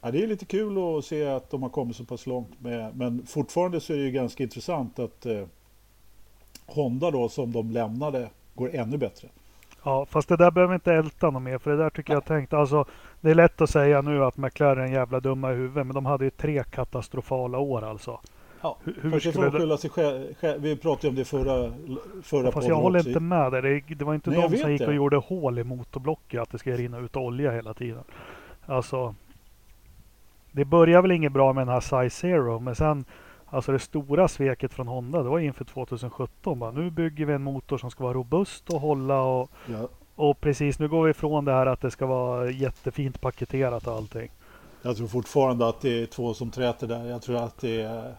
ja, det är lite kul att se att de har kommit så pass långt. Med, men fortfarande så är det ju ganska intressant att eh, Honda då som de lämnade går ännu bättre. Ja, fast det där behöver vi inte älta något mer. För det där tycker jag tänkt. Alltså, det är lätt att säga nu att McLaren är jävla dumma i huvudet. Men de hade ju tre katastrofala år alltså. Ja, Hur, hur det... skylla sig själv. själv. Vi pratade om det förra, förra Fast jag håller också. inte med där. Det, det var inte Nej, de som gick det. och gjorde hål i motorblocket. Att det ska rinna ut olja hela tiden. Alltså. Det börjar väl inget bra med den här Size Zero. Men sen. Alltså det stora sveket från Honda. Det var inför 2017. Bara, nu bygger vi en motor som ska vara robust och hålla. Och, Ja, och precis nu går vi ifrån det här att det ska vara jättefint paketerat och allting. jag tror fortfarande att det är två som träter där. Jag tror att det är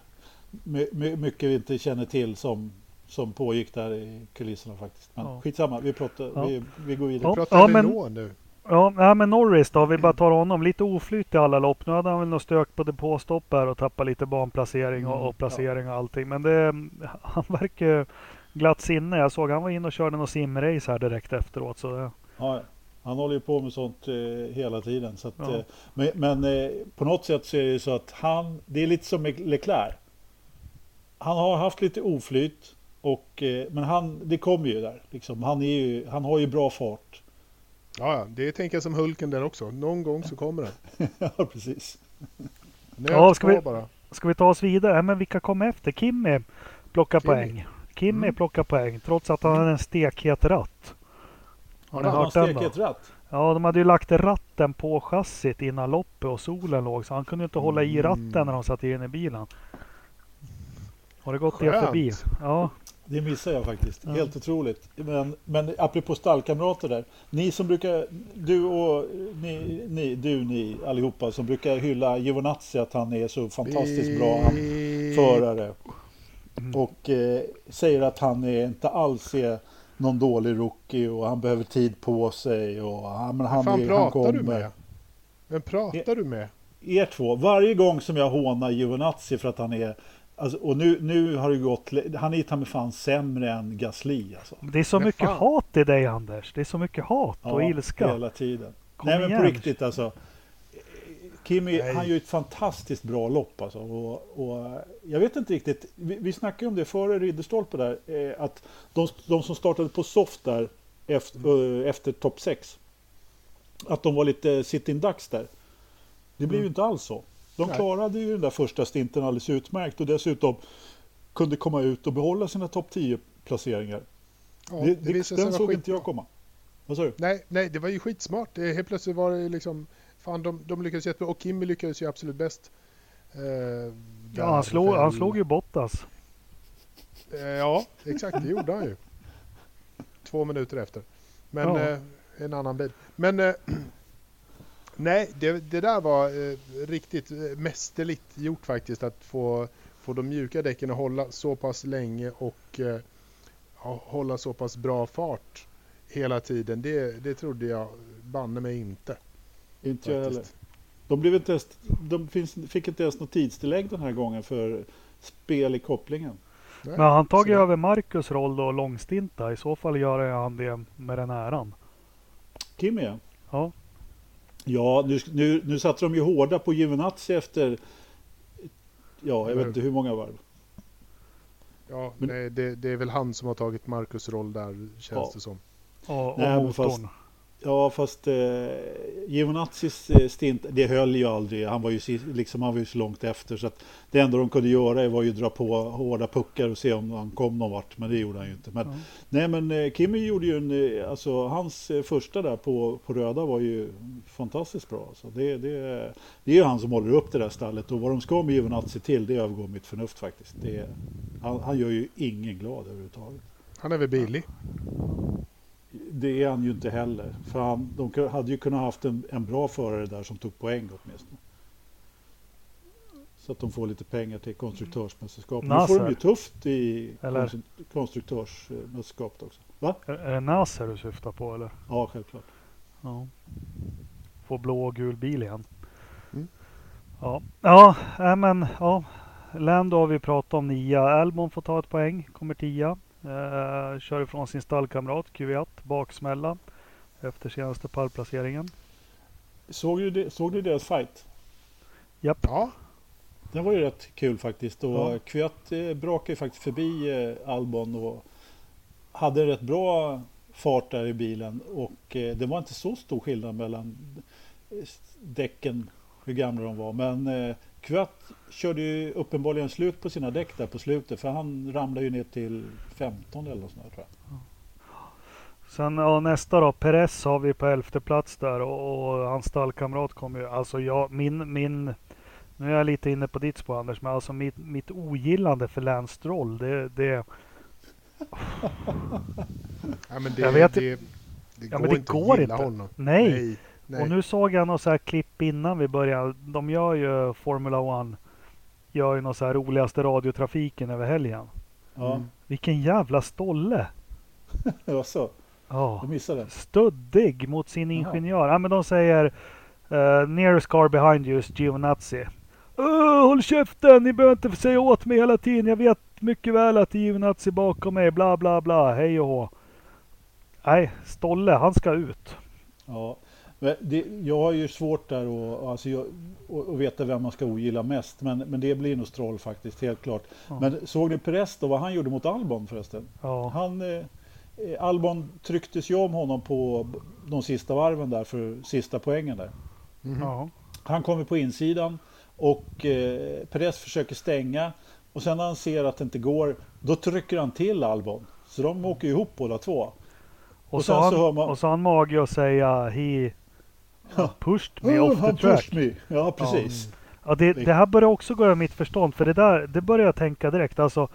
my, my, mycket vi inte känner till som, som pågick där i kulisserna faktiskt. Men Ja. skitsamma, vi, pratar, Ja. vi, vi går vidare. Ja. Pratar men- Renault nu? Ja, nej, men Norris då, vi bara tar honom. Lite oflyt i alla lopp. Nu hade han väl något stök på depåstopp här och tappade lite banplacering och, Mm, och placering och allting. Men det, han verkar glatt sinne. Jag såg han var inne och körde någon simrace här direkt efteråt. Så det, Ja, han håller ju på med sånt eh, hela tiden. Så att, Ja. eh, men men eh, på något sätt så är det ju så att han, det är lite som med Leclerc. Han har haft lite oflyt, och, eh, men han, det kommer ju där. Liksom. Han, är ju, han har ju bra fart. Ja, ja, det tänker jag som Hulken där också. Någon gång så kommer den. ja, precis. Nöt Ja, ska vi- bara. Ska vi ta oss vidare? Ja, men vilka kom efter? Kimmy plockar Kimi. poäng. Kimmy Mm. plockar poäng trots att han hade en stekhet ratt. Har ni Han har hört den då? ratt. Ja, de hade ju lagt ratten på chassit innan loppet och solen låg. Så han kunde ju inte hålla i ratten Mm. när de satt in i bilen. Har det gått er Skönt. förbi? Ja, Det missar jag faktiskt. Ja. Helt otroligt. Men, men apropå stallkamrater där. Ni som brukar, du och ni, ni, du, ni allihopa som brukar hylla Giovinazzi att han är så fantastiskt bra han, förare. Mm. Och eh, säger att han är, inte alls är någon dålig rookie och han behöver tid på sig. Och, ja, men han, fan är, han pratar du kommer. med? Vem pratar du med? Er två, varje gång som jag hånar Giovinazzi för att han är Alltså, och nu, nu har det gått, han är ta mig fan sämre än Gasly alltså. det är så Men mycket fan. hat i dig Anders. Det är så mycket hat och ilska. hela tiden. Kom Nej men på igen. riktigt alltså. Kimi, Nej. han gör ett fantastiskt bra lopp alltså. Och, och jag vet inte riktigt, vi, vi snackade om det före Ridderstolpe där, eh, att de, de som startade på soft där efter, eh, efter topp 6, att de var lite sit-in-dags där. Det blev ju inte alls så. De Nej. klarade ju den där första stinten alldeles utmärkt och dessutom kunde komma ut och behålla sina topp 10-placeringar. Ja, det, det det, den såg skit- inte jag komma. Vad sa du? Nej, nej, det var ju skitsmart. Det, helt plötsligt var det liksom... Fan, de, de lyckades jättebra. Och Kimmy lyckades ju absolut bäst. Eh, Ja, han slog, han slog ju Bottas. Eh, Ja, exakt. Det gjorde han ju. Två minuter efter. Men Ja. eh, en annan bil. Men eh, nej, det, det där var eh, riktigt eh, mästerligt gjort faktiskt. Att få, få de mjuka däcken att hålla så pass länge och eh, hålla så pass bra fart hela tiden. Det, det trodde jag banne mig inte. Inte jag heller. De, blev inte ens, de finns, fick inte ens något tidstillägg den här gången för spel i kopplingen. Nej, Men han tagit över Marcus roll då långstinta? I så fall gör han det med den äran. Kimi ja. Ja. Ja, nu, nu, nu satte de ju hårda på Giovinazzi efter, ja, jag vet inte hur många varv. Ja, Men- nej, det, det är väl han som har tagit Marcus roll där känns Ja. det som. Och, och men motorn. fast- Ja, fast eh, Giovinazzi's eh, stint, det höll ju aldrig. Han var ju, liksom, han var ju så långt efter. Så att det enda de kunde göra var ju dra på hårda puckar och se om han kom någon vart. Men det gjorde han ju inte. Men, Ja. Nej, men eh, Kimi gjorde ju en, eh, alltså hans eh, första där på, på röda var ju fantastiskt bra. Alltså. Det, det, det är ju han som håller upp det där stallet och vad de ska med Giovinazzi till, det övergår mitt förnuft faktiskt. Det, han, han gör ju ingen glad överhuvudtaget. Han är väl billig? Det är han ju inte heller. För han, de hade ju kunnat haft en, en bra förare där som tog poäng åtminstone. Så att de får lite pengar till konstruktörsmästerskapet. Nu får de ju tufft i Eller? konstruktörsmästerskapet också. Va? Är, är det Nasser du syftar på eller? Ja, självklart. Ja. Få blå och gul bil igen. Mm. Ja, ja äh, men ja. Lando har vi pratat om nia. Albon får ta ett poäng. Kommer tia. Eh, kör ifrån sin stallkamrat Q1. Baksmälla. Efter senaste pallplaceringen. Såg du, det, såg du deras fight? Japp. Ja, Den var ju rätt kul faktiskt. Och Ja. Kvyat eh, brakade ju faktiskt förbi eh, Albon och hade rätt bra fart där i bilen. Och eh, det var inte så stor skillnad mellan däcken, hur gamla de var. Men Kvyat körde ju uppenbarligen slut på sina däck där på slutet. För han ramlade ju ner till 15 eller något sånt där, tror jag. Sen ja, nästa då. Perez har vi på elfte plats där och, och hans stallkamrat kommer ju. Alltså jag, min, min. Nu är jag lite inne på ditt spår Anders. Men alltså mitt, mitt ogillande för Lance Stroll. Det, det, ja men det, Jag vet det, det Ja, går men det inte går att gilla inte. honom. nej. Nej, nej. Och nu såg jag något så här klipp innan vi började. De gör ju Formula 1. Gör ju något så här roligaste radiotrafiken över helgen. Ja, Mm. Vilken jävla stolle! det var så. Ja. Missade. Stöddig mot sin ingenjör. Ja, men de säger uh, nearest car behind you is Giovinazzi. "Åh, håll käften! Ni behöver inte säga åt mig hela tiden. Jag vet mycket väl att det är Giovinazzi bakom mig. Bla bla bla. Hej och hå. Nej, Stolle, han ska ut. Ja, det, jag har ju svårt där att alltså jag, att- att veta vem man ska ogilla mest. Men, men det blir nog Stroll faktiskt, helt klart. Ja. Men såg ni Perez då, vad han gjorde mot Albon förresten? Ja. Han, eh, Albon trycktes ju om honom på de sista varven där för sista poängen där. Mhm. ja. Han kommer på insidan och eh, Perez försöker stänga. Och sen när han ser att det inte går, då trycker han till Albon. Så de åker ihop båda två. Och, Och så han, så man- och så har han mage att säga he Ja. pushed me Oh, off the track. me. Ja, precis. Ja, det, det här börjar också gå över mitt förstånd. För det där, det börjar jag tänka direkt. Alltså,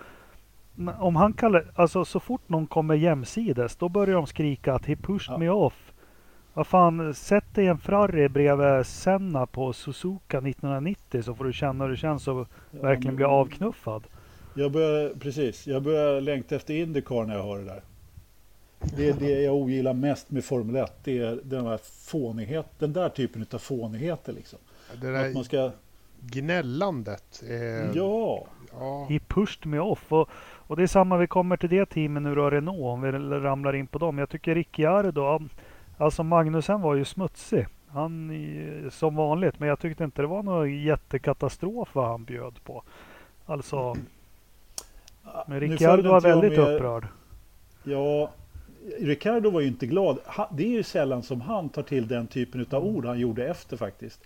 om han kallar, alltså så fort någon kommer jämsides, då börjar de skrika att he pushed Ja. me off. Vad fan, sätt dig en Ferrari bredvid Senna på Suzuka 1990 så får du känna hur det känns att Ja, verkligen men- bli avknuffad. Jag börjar, precis, jag börjar längta efter Indycar när jag hör det där. Det är det jag ogillar mest med Formel 1. Det är den där fånighet, den där typen av fånigheter liksom. Det Att man där ska, gnällandet. Är, ja, ja. He pushed me off. Och, och det är samma, vi kommer till det teamet nu då, Renault, om vi ramlar in på dem. Jag tycker Ricciardo, alltså Magnusen var ju smutsig. Han i- som vanligt, men jag tyckte inte det var någon jättekatastrof vad han bjöd på. Alltså, men Ricciardo var väldigt med- upprörd. Ja, Ricardo var ju inte glad. Det är ju sällan som han tar till den typen av ord han gjorde efter faktiskt.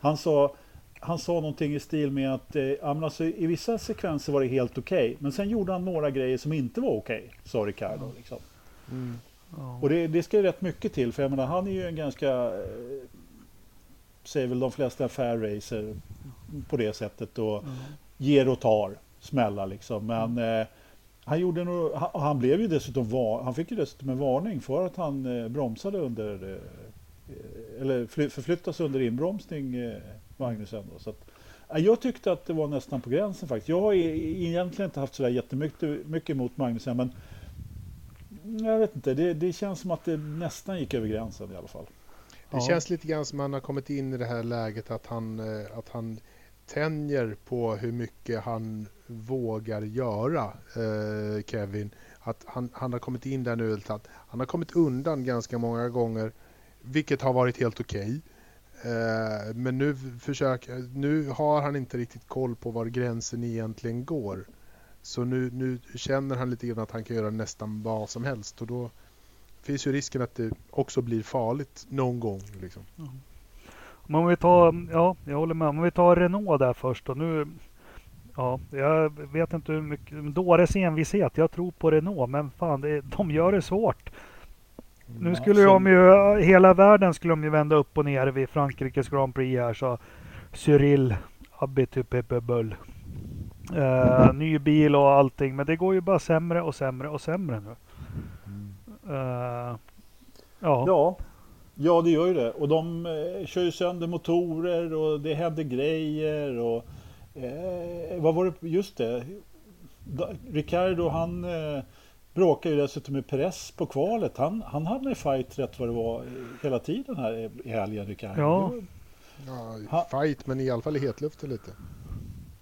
Han sa, han sa någonting i stil med att eh, alltså, i vissa sekvenser var det helt okej. men sen gjorde han några grejer som inte var okej, sa Ricardo. Liksom. Mm. Ja. Och det, det ska ju rätt mycket till, för jag menar, han är ju en ganska eh, säger väl de flesta fair racer på det sättet och mm. ger och tar smällar liksom. Men eh, han, gjorde nog, han, han, blev ju dessutom var, han fick ju dessutom en varning för att han eh, bromsade under eh, eller förflyttade sig under inbromsning eh, Magnusen. Då, så att, jag tyckte att det var nästan på gränsen faktiskt. Jag har egentligen inte haft sådär jättemycket mycket emot Magnusen men jag vet inte, det, det känns som att det nästan gick över gränsen i alla fall. Det ja. känns lite grann som att han har kommit in i det här läget att han, eh, att han tänjer på hur mycket han vågar göra, eh, Kevin. Att han, han har kommit in där nu, att han har kommit undan ganska många gånger, vilket har varit helt okej. Okay. Eh, men nu, försök, nu har han inte riktigt koll på var gränsen egentligen går. Så nu, nu känner han lite grann att han kan göra nästan vad som helst och då finns ju risken att det också blir farligt någon gång. Liksom. Mm. om vi tar, ja, jag håller med. Om vi tar Renault där först och nu Ja, jag vet inte hur mycket. Dåres envishet. Jag tror på Renault, men fan, det, de gör det svart. Nu skulle ja, de ju, hela världen skulle de ju vända upp och ner vid Frankrikes Grand Prix här, så Cyril Abitupepeböll. Uh, ny bil och allting, men det går ju bara sämre och sämre och sämre nu. Uh, ja. ja. Ja, det gör ju det. Och de eh, kör ju sönder motorer och det händer grejer. Och, eh, vad var det? Just det. Ricardo han eh, bråkade ju dessutom med Perez på kvalet. Han, han hade i fight rätt vad det var hela tiden här i helgen, Ricardo. Ja. ja, fight, men i alla fall i hetluften lite.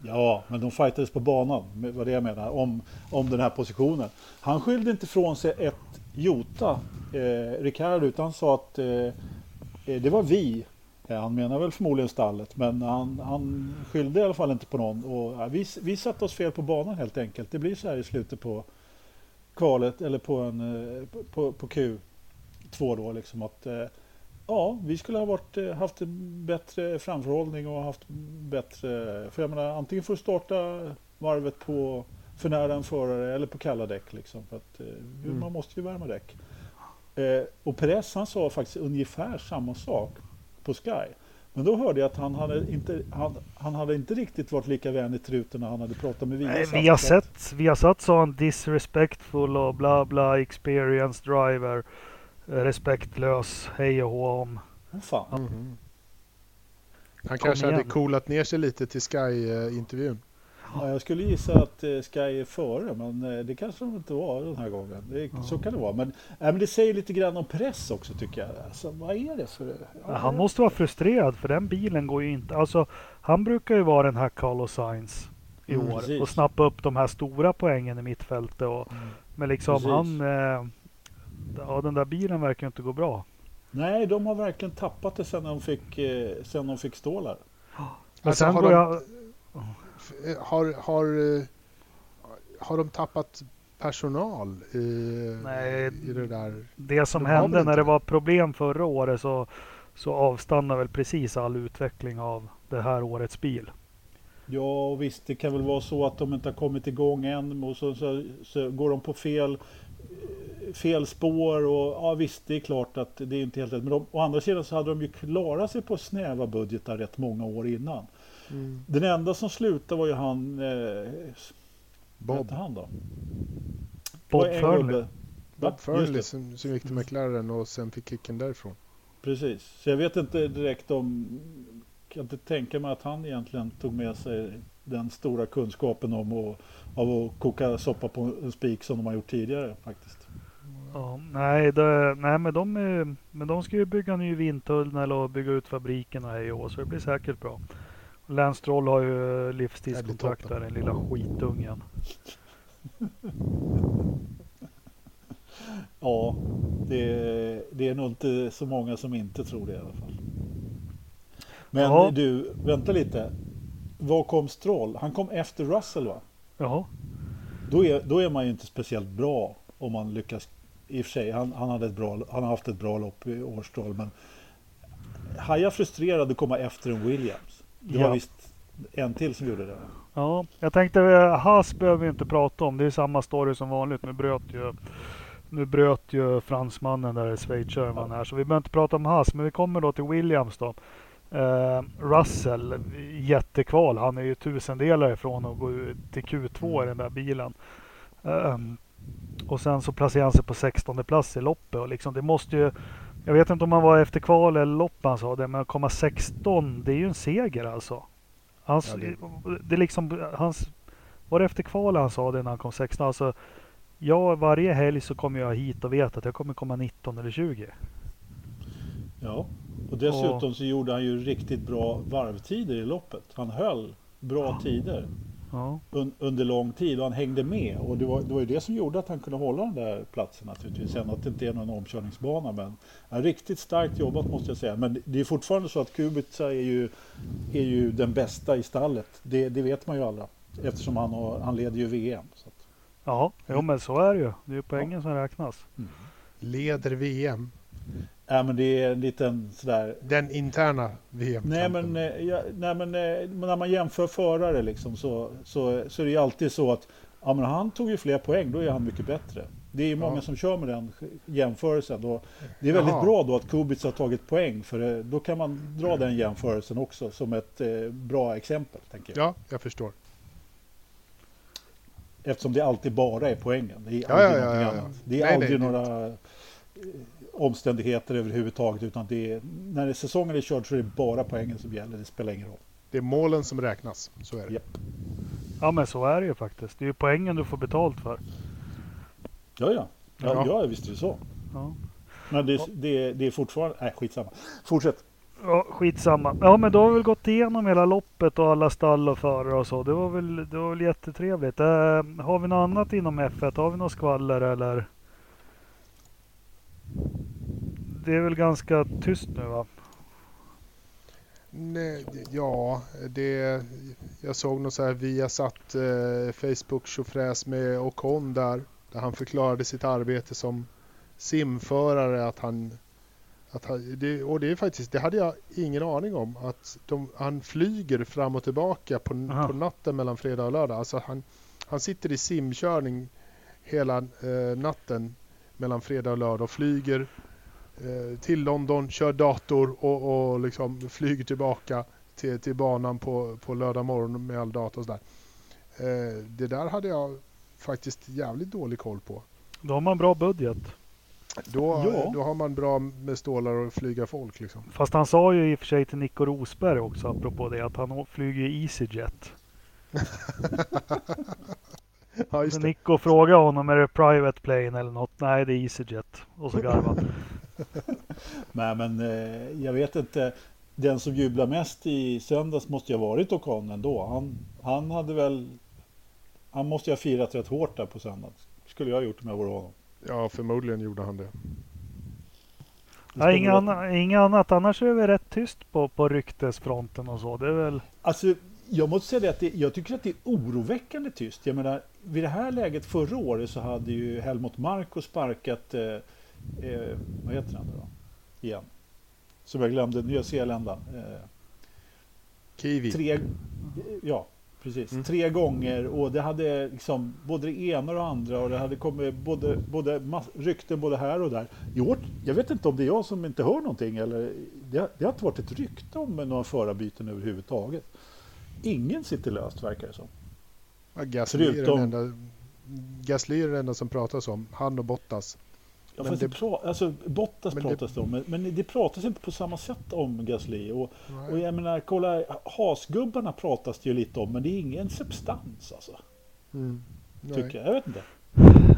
Ja, men de fightades på banan, vad det jag menar, om, om den här positionen. Han skyllde inte från sig ett jota, eh, Ricardo, utan sa att eh, eh det var vi. Ja, han menar väl förmodligen stallet, men han, han skyllde i alla fall inte på någon. Och, vi, vi satte oss fel på banan helt enkelt. Det blir så här i slutet på kvalet, eller på, en, eh, på, på Q2 då, liksom att eh, Ja, vi skulle ha varit, eh, haft bättre framförhållning och haft bättre... För jag menar, antingen får du starta varvet på för nära en förare eller på kalla däck. Liksom, för att, eh, mm. Man måste ju värma däck. Eh, och Perez han sa faktiskt ungefär samma sak på Sky. Men då hörde jag att han hade inte, han, han hade inte riktigt varit lika vän i truten när han hade pratat med Viasat. Vi har sett, vi har sett sån disrespectful och bla bla experienced driver respektlös, hej och hå om. Oh, fan. Mm. Han kanske hade coolat ner sig lite till Sky-intervjun. Ja, jag skulle gissa att eh, Sky är före, men eh, det kanske de inte var den här gången. Det, ja. Så kan det vara. Men, äh, men det säger lite grann om press också tycker jag. Alltså, vad är det för... Ja, han måste vara frustrerad för den bilen går ju inte... Alltså, han brukar ju vara den här Carlos Sainz i mm, år precis. och snappa upp de här stora poängen i mittfältet. Och, mm. Men liksom precis. han... Eh, ja, den där bilen verkar inte gå bra. Nej, de har verkligen tappat det sen de fick, eh, sen de fick stålar. Men alltså, sen har, de, jag... har, har, eh, har de tappat personal i, Nej, i det där? Det som de hände när det var problem förra året så, så avstannade väl precis all utveckling av det här årets bil. Ja visst, det kan väl vara så att de inte har kommit igång än och så, så, så går de på fel fel spår och ja visst det är klart att det är inte helt rätt. Men de, å andra sidan så hade de ju klarat sig på snäva budgetar rätt många år innan. Mm. Den enda som slutade var ju han... Eh, Bob. Han då? Bob Furley. Bob Furley som, som gick till McLaren och sen fick kicken därifrån. Precis, så jag vet inte direkt om... Kan inte tänka mig att han egentligen tog med sig den stora kunskapen om att, av att koka soppa på en spik som de har gjort tidigare faktiskt. Ja, nej, det, nej men, de, men de ska ju bygga ny vindtunnel och bygga ut fabriken och hej och så det blir säkert bra. Lance Stroll har ju livstidskontrakt där, den lilla skitungen. ja, det, det är nog inte så många som inte tror det i alla fall. Men ja. du, vänta lite. Var kom Stroll? Han kom efter Russell va? Ja. Då är, då är man ju inte speciellt bra om man lyckas i och för sig, han, han, hade ett bra, han har haft ett bra lopp i Årstrål, men Haja frustrerad att komma efter en Williams. Det var visst en till som gjorde det. Ja, jag tänkte eh, Haas behöver vi inte prata om. Det är samma story som vanligt. Nu bröt ju, nu bröt ju fransmannen där, schweizaren ja. här. Så vi behöver inte prata om Haas. Men vi kommer då till Williams då. Eh, Russell, jättekval. Han är ju tusendelare ifrån att gå till Q2 i den där bilen. Eh, och sen så placerar han sig på 16 plats i loppet. Och liksom, det måste ju, jag vet inte om han var efter kval eller lopp han sa det, men att komma 16, det är ju en seger alltså. Hans, Ja, det... det- liksom, hans, var det efter kval han sa det när han kom 16? Alltså, jag varje helg så kommer jag hit och vet att jag kommer komma 19 eller 20. Ja, och dessutom så gjorde han ju riktigt bra varvtider i loppet. Han höll bra tider Ja. un, under lång tid och han hängde med. Och det var, det var ju det som gjorde att han kunde hålla den där platsen naturligtvis. Sen att det inte är någon omkörningsbana. Men ja, riktigt starkt jobbat måste jag säga. Men det är fortfarande så att Kubica är ju, är ju den bästa i stallet. Det, det vet man ju alla. Eftersom han, har, han leder ju VM. Så att, Ja, jo, men så är det ju. Det är ju poängen som räknas. Leder VM. Ja, men det är en liten sådär Den interna VM. Nej men, eh, ja, nej, men eh, men när man jämför förare liksom, så, så, så är det ju alltid så att ja, men han tog ju fler poäng, då är han mycket bättre. Det är ju många Ja. som kör med den jämförelsen. Och det är väldigt Jaha. bra då att Kubica har tagit poäng för eh, då kan man dra den jämförelsen också som ett eh, bra exempel. Tänker jag. Ja, jag förstår. Eftersom det alltid bara är poängen. Det är aldrig ja, ja, ja, ja. annat. Det är Nej, aldrig nej, några eh, omständigheter överhuvudtaget utan det är, när säsongen är körd så är det bara poängen som gäller. Det spelar ingen roll. Det är målen som räknas. Så är det. Ja. Ja, men så är det ju faktiskt. Det är ju poängen du får betalt för. Ja, ja. Ja, Ja. ja. visst är det så. Ja. Men det, det, det är fortfarande... Nej, skitsamma. Fortsätt. Ja, skitsamma. Ja, men då har vi väl gått igenom hela loppet och alla stall och förare och så. Det var väl, det var väl jättetrevligt. Eh, har vi något annat inom F1? Har vi något skvaller eller? Det är väl ganska tyst nu va? Nej, ja, det, jag såg något så här via satt eh, Facebook tjofräs med Ocon där. Där han förklarade sitt arbete som simförare. Att han, att han, det, och det är faktiskt, det hade jag ingen aning om. Att de, han flyger fram och tillbaka på, Aha. på natten mellan fredag och lördag. Alltså han, han sitter i simkörning hela eh, natten mellan fredag och lördag och flyger eh, till London, kör dator och, och liksom flyger tillbaka till, till banan på, på lördag morgon med all data och sådär. Eh, det där hade jag faktiskt jävligt dålig koll på. Då har man bra budget. Då, Ja. då har man bra med stålar och flyga folk liksom. Fast han sa ju i och för sig till Nico Rosberg också apropå det att han flyger EasyJet. Ja, just Så det. Nico frågade honom är det private plane eller något. Nej det är EasyJet. Och så garvade han. Nej, men eh, jag vet inte. Den som jublar mest i söndags måste ju ha varit Ocon ändå. Han, han hade väl... Han måste ju ha firat rätt hårt där på söndagen. Skulle jag ha gjort om jag vore honom. Ja, förmodligen gjorde han det. Ska inget, väl- anna, inget annat. Annars är väl rätt tyst på, på ryktesfronten och så. Det är väl... Alltså, jag måste säga det att det, jag tycker att det är oroväckande tyst. Jag menar, vid det här läget förra året så hade ju Helmut Marko sparkat, eh, eh, vad heter han då? Igen. Som jag glömde, Nya Zeeländaren. Eh, Kiwi. tre, ja, precis. Mm. Tre gånger och det hade liksom både det ena och det andra och det hade kommit både, både rykten både här och där. I år, jag vet inte om det är jag som inte hör någonting eller det, det har inte varit ett rykte om några förarbyten överhuvudtaget. Ingen sitter löst verkar det som. Ja, Gasly, är Förutom- den enda, Gasly är den enda som pratas om. Han och Bottas. Ja, Men det- det, pra, alltså, Bottas Men pratas det om, men, men det pratas inte på samma sätt om Gasly. Och, Nej. och jag menar, kolla, hasgubbarna pratas det ju lite om, men det är ingen substans alltså. Mm. Tycker jag. Jag vet inte.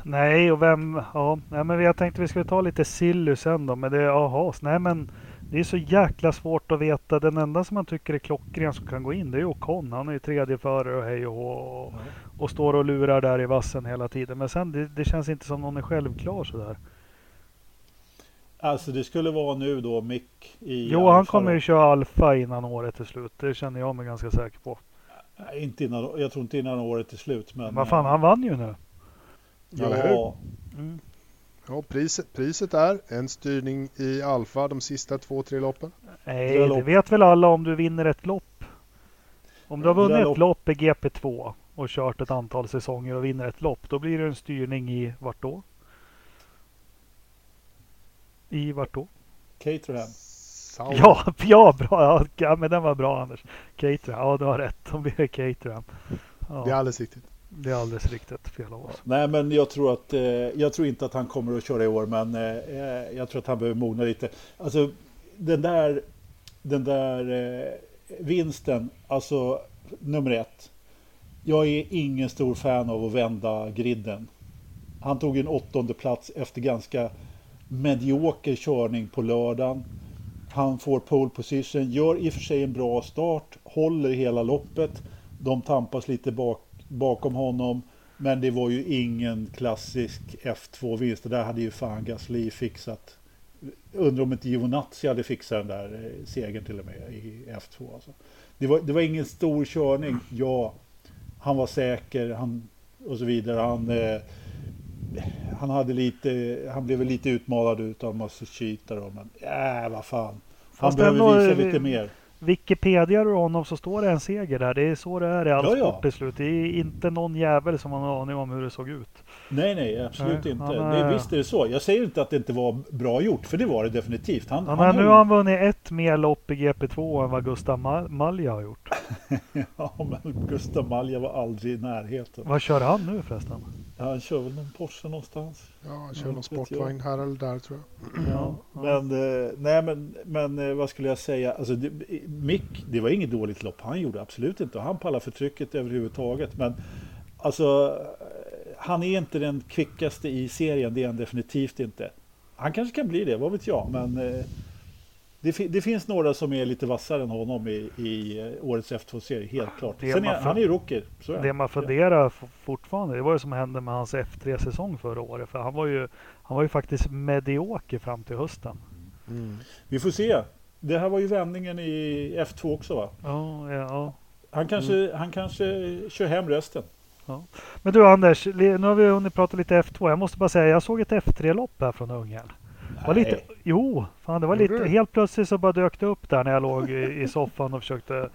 Nej, och vem... Ja, nej, men jag tänkte vi skulle ta lite silly sen då. Men det är jaha. Nej, men det är så jäkla svårt att veta. Den enda som man tycker är klockren som kan gå in det är ju Ocon. Han är ju tredje förare och hej och hå. Och, och står och lurar där i vassen hela tiden. Men sen det, det känns inte som någon är självklar sådär. Alltså det skulle vara nu då Mick i Jo, han Alfa kommer då. ju köra Alfa innan året är slut. Det känner jag mig ganska säker på. Nej, inte innan, jag tror inte innan året är slut. Men, Vad fan, han vann ju nu. Ja, Mm. Ja, priset, priset är en styrning i Alfa de sista två, tre loppen. Nej, Det det lopp- vet väl alla om du vinner ett lopp. Om du har Det vunnit lopp- ett lopp i GP2 och kört ett antal säsonger och vinner ett lopp, då blir det en styrning i vart då? I vart då? Caterham. Ja, ja, bra. Ja, Ja, men den var bra Anders. Caterham. Ja, du har rätt. De blir Caterham. Ja, Det är alldeles riktigt det är alldeles riktigt fel av oss. Nej, men jag tror, att, eh, jag tror inte att han kommer att köra i år, men eh, eh, jag tror att han behöver mogna lite. Alltså, den där, den där eh, vinsten, alltså nummer ett. Jag är ingen stor fan av att vända griden. Han tog en åttonde plats efter ganska medioker körning på lördagen. Han får pole position, gör i och för sig en bra start, håller hela loppet. De tampas lite bak, bakom honom. Men det var ju ingen klassisk F2-vinst. Det där hade ju fan Gasly fixat. Undrar om inte Giovinazzi hade fixat den där eh, segern till och med i F2. Alltså. Det, var, det var ingen stor körning. Ja, han var säker han, och så vidare. Han, eh, han, hade lite, han blev lite utmanad utav Masushita då. Men äh, vad fan. Han Fast behöver ändå, visa lite mer. Wikipedia du honom så står det en seger där. Det är så det är i all Ja, sport till slut. Det är inte någon jävel som har en aning om hur det såg ut. Nej, nej, absolut Nej, inte. han Det, är- visst är det så. Jag säger inte att det inte var bra gjort, för det var det definitivt. Han, Han, han nu har han vunnit ett mer lopp i GP2 än vad Gustav Ma- Malja har gjort. Ja, men Gustav Malja var aldrig i närheten. Vad kör han nu förresten? Ja, han kör väl någon Porsche någonstans. Ja, han Ja, kör någon sportvagn här eller där tror jag. Ja. Men, eh, nej, men, men eh, vad skulle jag säga? Alltså, det, Mick, det var inget dåligt lopp han gjorde, absolut inte. Och han pallar för trycket överhuvudtaget. Men alltså, han är inte den kvickaste i serien, det är han definitivt inte. Han kanske kan bli det, vad vet jag. Men eh, det, fi- det finns några som är lite vassare än honom i, i eh, årets F2-serie, helt klart. det Sen är, han är ju rookie. Så är Det han. man funderar f- fortfarande, det var ju som hände med hans F3-säsong förra året. För han var ju, han var ju faktiskt medioker fram till hösten. Mm. Vi får se. Det här var ju vändningen i F2 också va? Ja, ja, ja. Han kanske, han kanske kör hem resten. Men du Anders, nu har vi hunnit prata lite F2. Jag måste bara säga, jag såg ett F3-lopp här från Ungern. Var lite, jo, fan det var lite, helt plötsligt så bara dök det upp där när jag låg i, i soffan och försökte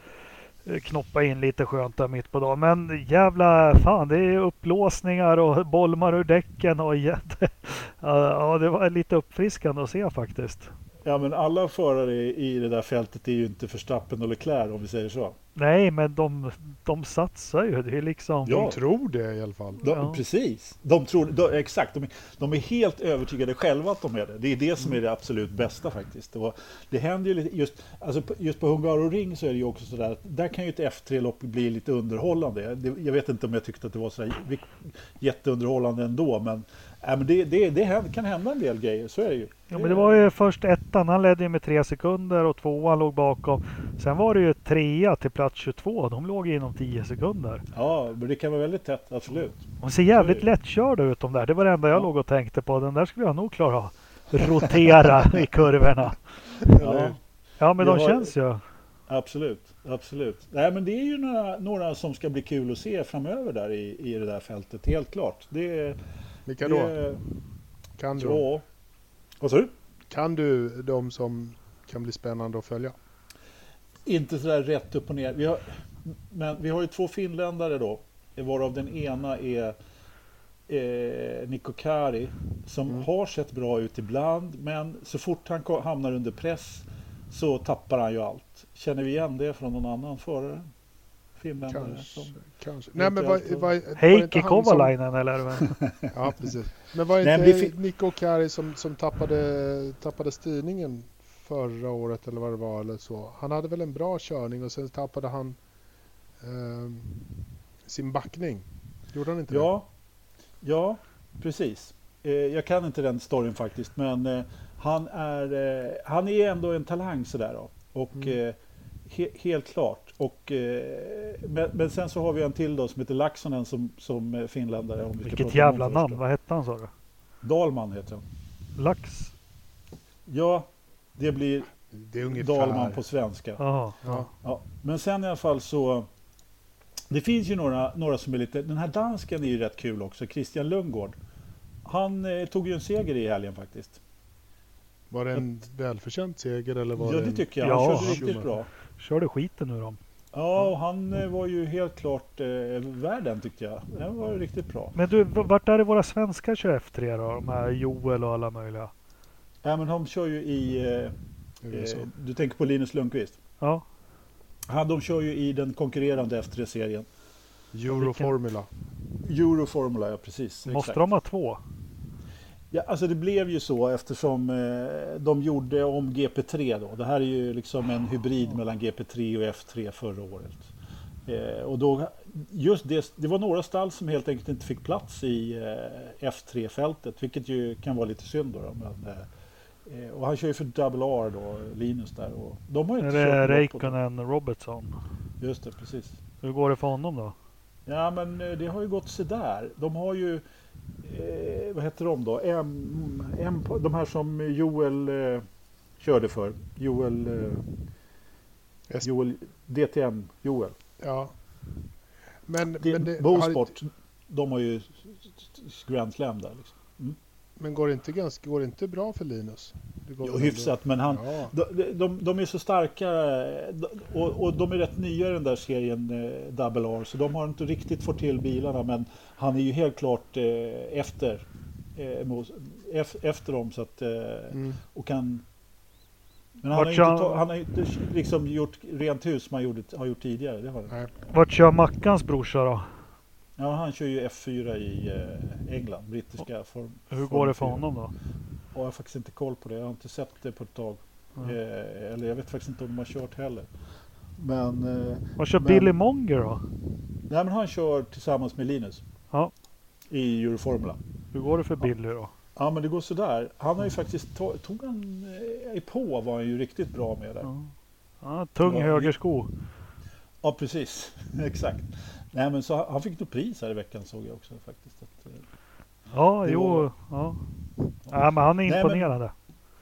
eh, knoppa in lite skönt där mitt på dagen. Men jävla fan, det är upplåsningar och bolmar ur däcken och jätte, ja, det var lite uppfriskande att se faktiskt. Ja men alla förare i det där fältet är ju inte Verstappen och Leclerc om vi säger så. Nej, men de, de satsar ju. Det är liksom... Ja. De tror det i alla fall. De, Ja. Precis, de tror, de, exakt, de, är- de är helt övertygade själva att de är det. Det är det som är det absolut bästa faktiskt. Och det händer ju lite, just, alltså på- just på Hungaroring så är det ju också sådär att där kan ju ett F3-lopp bli lite underhållande. Det, jag vet inte om jag tyckte att det var så jätteunderhållande ändå, men, äh, men det, det, det kan hända en del grejer, så är det ju. Ja, men det var ju först ettan, han ledde med tre sekunder och tvåan låg bakom. Sen var det ju trea till plats 22. De låg inom 10 sekunder. Ja, men det kan vara väldigt tätt, absolut. De ser jävligt är lättkörda ut de där. Det var det enda jag Ja. låg och tänkte på. Den där skulle jag nog klara av. Rotera i kurvorna. Ja. Ja, men de har- känns ju. Absolut, absolut. Nej, men det är ju några, några som ska bli kul att se framöver där i, i det där fältet, helt klart. Det, Vilka då? Kan du? Ja. Vad sa du? Kan du de som kan bli spännande att följa? Inte sådär rätt upp och ner. Vi har, men vi har ju två finländare då, varav den ena är eh, Niko Kari, som Mm. har sett bra ut ibland, men så fort han hamnar under press så tappar han ju allt. Känner vi igen det från någon annan förare? Finländare? Kanske. Som, kanske. Nej, men var det Heikki han som- Kovalainen eller? vad? Ja, precis. Men var det Nej, inte vi fick- Nico Kari som, som tappade, tappade styrningen förra året eller vad det var eller så? Han hade väl en bra körning och sen tappade han ehm, sin backning. Gjorde han inte det? Ja, ja precis. Eh, jag kan inte den storyn faktiskt, men eh, han, är, eh, han är ändå en talang sådär då. Och Mm. eh, he, helt klart. Och, eh, men, men sen så har vi en till då som heter Laxonen som, som eh, finländare. Om vi Vilket jävla namn. först. Vad hette han sa du? Dalman heter han. Lax? Ja, det blir Det är ungefär. Dalman på svenska. Jaha. Ja. Ja, men sen i alla fall så Det finns ju några, några som är lite Den här dansken är ju rätt kul också Christian Lundgård Han eh, tog ju en seger i helgen faktiskt Var det en välförtjänt seger eller var Ja det det en... tycker jag, han Ja. körde riktigt bra Körde skiten ur dem. Ja och han eh, var ju helt klart eh, värd den tyckte jag Den var riktigt bra Men du, vart är det våra svenskar kör F3 då? De här Joel och alla möjliga. Ja men de kör ju i eh? Eh, du tänker på Linus Lundqvist? Ja, Han, de kör ju i den konkurrerande F3-serien. Euroformula. Euroformula, ja precis. måste exakt. de ha två? Ja, alltså det blev ju så eftersom eh, de gjorde om GP3 då. Det här är ju liksom en hybrid mellan GP3 och F3 förra året. Eh, och då, just det, det var några stall som helt enkelt inte fick plats i eh, F3-fältet, vilket ju kan vara lite synd då. då men, eh, och han kör ju för Double R då, Linus där. Och de har ju Är inte det det. Räikkönen Robertson? Just det, precis. Hur går det för honom då? Ja, men eh, det har ju gått så där. De har ju, eh, vad heter de då? M, M, de här som Joel eh, körde för. Joel, eh, Joel, DTM Joel. Ja. Men, Det, men, det, har, Bosport, de har ju Grand Slam där. Liksom. men går det inte, ganska, går det inte bra för Linus? Jo, hyfsat, men han, Ja. de, de, de är så starka och, och de är rätt nya i den där serien eh, Double R, så de har inte riktigt fått till bilarna, men han är ju helt klart eh, efter, eh, mot- ef, efter dem så att, eh, Mm. och kan men han har, Vart inte, kör- ta, han har ju inte liksom gjort rent hus som han gjorde, har gjort tidigare. Det har han. Vart kör Mackans brorsa då? Ja, han kör ju F4 i eh, England, brittiska form. Hur Form går det för 4. honom då? Och jag har faktiskt inte koll på det. Jag har inte sett det på ett tag. Mm. Eh, eller jag vet faktiskt inte om de har kört heller. Men, eh, Vad kör Men- Billy Monger då? nej, men han kör tillsammans med Linus. Ja. I Euroformula. Hur går det för Billy då? Ja men det går sådär. Han har ju faktiskt, to- tog han eh, i på var han ju riktigt bra med där. Ja. Ja, tung Ja, högersko. Ja precis, exakt. Nej men så han- fick nog pris här i veckan såg jag också faktiskt. Att, eh, Ja, Det jo. var- Ja. Ja, men han är Nej, men- imponerande.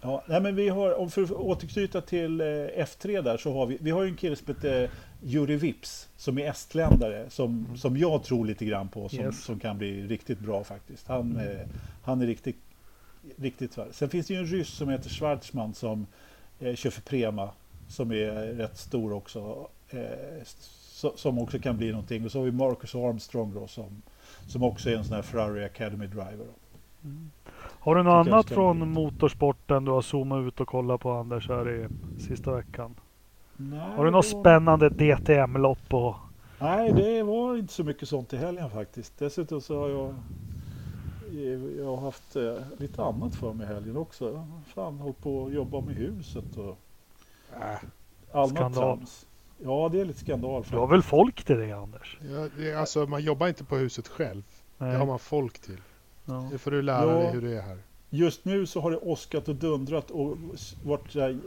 Ja, nej men vi har, för att återknyta till eh, F3 där så har vi, vi har ju en kille som heter Juri Vips som är estländare som, som jag tror lite grann på som, Yes. som kan bli riktigt bra faktiskt. Han, eh, han är riktigt, riktigt svär. Sen finns det ju en ryss som heter Schwarzman som eh, kör för Prema som är rätt stor också. Eh, so, som också kan bli någonting. Och så har vi Marcus Armstrong då som, som också är en sån här Ferrari Academy driver. Då. Har du något annat ska från motorsporten du har zoomat ut och kollat på Anders här i sista veckan? Nej, Har du något det var- spännande DTM-lopp och Nej, det var inte så mycket sånt i helgen faktiskt. Dessutom så har jag, jag har haft eh, lite annat för mig i helgen också. Jag har Fan, hållit på att jobba med huset och Äh, annat Skandal. trams. Ja, det är lite skandal. du har väl folk till det Anders? ja, det, alltså, man jobbar inte på huset själv. Det Nej. har man folk till. Ja. Det får du lära Ja. dig hur det är här. Just nu så har det åskat och dundrat och varit så här,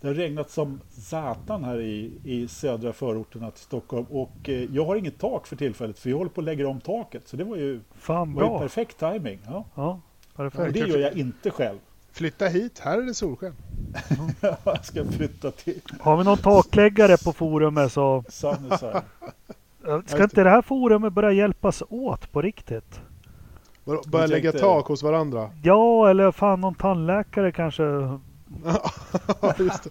det har regnat som satan här i, i södra förorterna till Stockholm och eh, jag har inget tak för tillfället för jag håller på att lägga om taket så det var ju, Fan var ju perfekt timing. Ja. Ja, Och perfekt. det gör jag inte själv. Flytta hit, här är det solsken. jag ska flytta till Har vi någon takläggare på forumet så ska inte det här forumet börja hjälpas åt på riktigt? Vadå, Börja lägga tak hos varandra. Ja, eller fan någon tandläkare kanske. Ja, just det.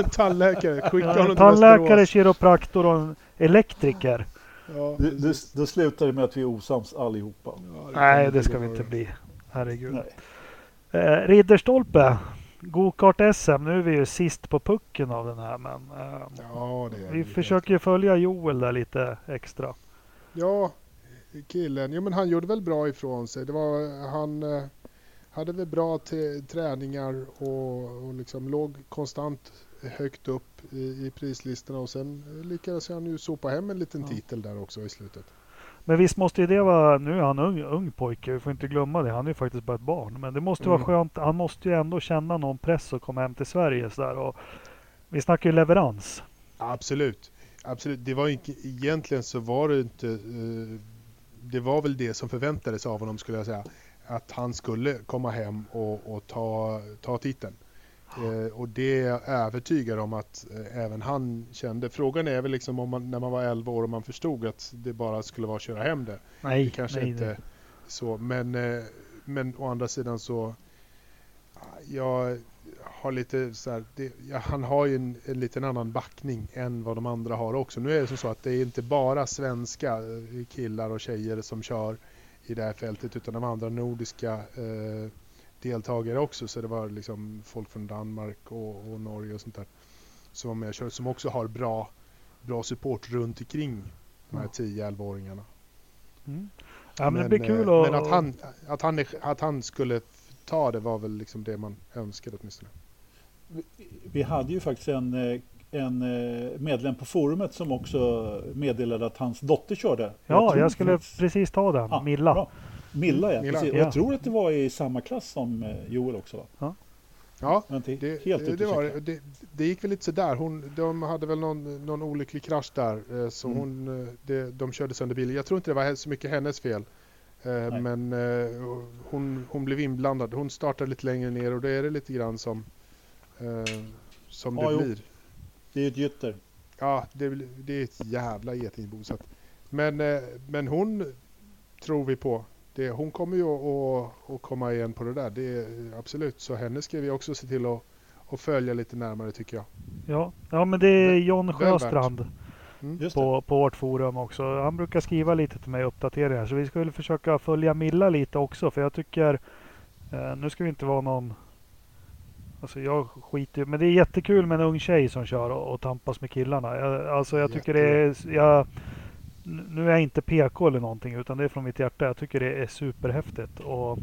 En tandläkare, skicka Ja, honom tandläkare, kiropraktor och en elektriker. Ja, Det, det, då slutar det med att vi är osams allihopa. Ja, Nej, kan det ska vi inte bli. Herregud. Nej. Eh, Ridderstolpe. Gokart-SM. Nu är vi ju sist på pucken av den här, men eh, Ja, det är vi det. försöker ju följa Joel där lite extra. Ja, killen. Jo, men han gjorde väl bra ifrån sig. Det var, han eh, hade väl bra träningar och, och liksom låg konstant högt upp i, i prislistorna och sen lyckades han ju sopa hem en liten Ja. titel där också i slutet. Men visst måste ju det vara, nu är han ung, ung pojke, vi får inte glömma det. Han är ju faktiskt bara ett barn. Men det måste vara Mm. skönt, han måste ju ändå känna någon press att komma hem till Sverige sådär. Och vi snackar ju leverans. Absolut. Absolut. Det var inte, egentligen så var det inte, eh, det var väl det som förväntades av honom skulle jag säga. Att han skulle komma hem och, och ta, ta titeln. Eh, och det är jag övertygad om att eh, även han kände. Frågan är väl liksom om man, när man var 11 år och man förstod att det bara skulle vara att köra hem det. Nej, Det kanske nej, inte nej. så. Men, eh, men å andra sidan så jag har lite så här, det, ja, han har ju en, en liten annan backning än vad de andra har också. Nu är det som så att det är inte bara svenska eh, killar och tjejer som kör i det här fältet utan de andra nordiska eh, deltagare också så det var liksom folk från Danmark och, och Norge och sånt där som var med och körde som också har bra, bra support runt omkring de här 10-11-åringarna. Mm. Ja, men, blir kul att... Men att han, att, han, att han skulle ta det var väl liksom det man önskade åtminstone. Vi hade ju faktiskt en, eh, en eh, medlem på forumet som också meddelade att hans dotter körde. Ja, jag, jag skulle faktiskt... precis ta den. Ja, Milla. Bra. Milla, ja. Milla. Jag tror att det var i samma klass som eh, Joel också. Va? Ja. Ja, det, helt det, var, det, det gick väl lite sådär. Hon, de hade väl någon, någon olycklig krasch där. Så mm. hon, det, de körde sönder bilen. Jag tror inte det var så mycket hennes fel. Nej. Men hon, hon blev inblandad. Hon startade lite längre ner och då är det lite grann som eh, som ja, det jo. blir. Det är ett gytter. Ja, det, det är ett jävla getingbo. Så att, men, eh, men hon tror vi på. Det, hon kommer ju att, att komma igen på det där. Det är, absolut. Så henne ska vi också se till att, att följa lite närmare tycker jag. Ja, ja men det är John Sjöstrand. Mm. På, på vårt forum också. Han brukar skriva lite till mig uppdateringar. Så vi skulle försöka följa Milla lite också. För jag tycker, eh, nu ska vi inte vara någon Alltså jag skiter Men det är jättekul med en ung tjej som kör och, och tampas med killarna. Jag, alltså jag tycker det är... Jag, nu är jag inte PK eller någonting utan det är från mitt hjärta. Jag tycker det är superhäftigt. Och...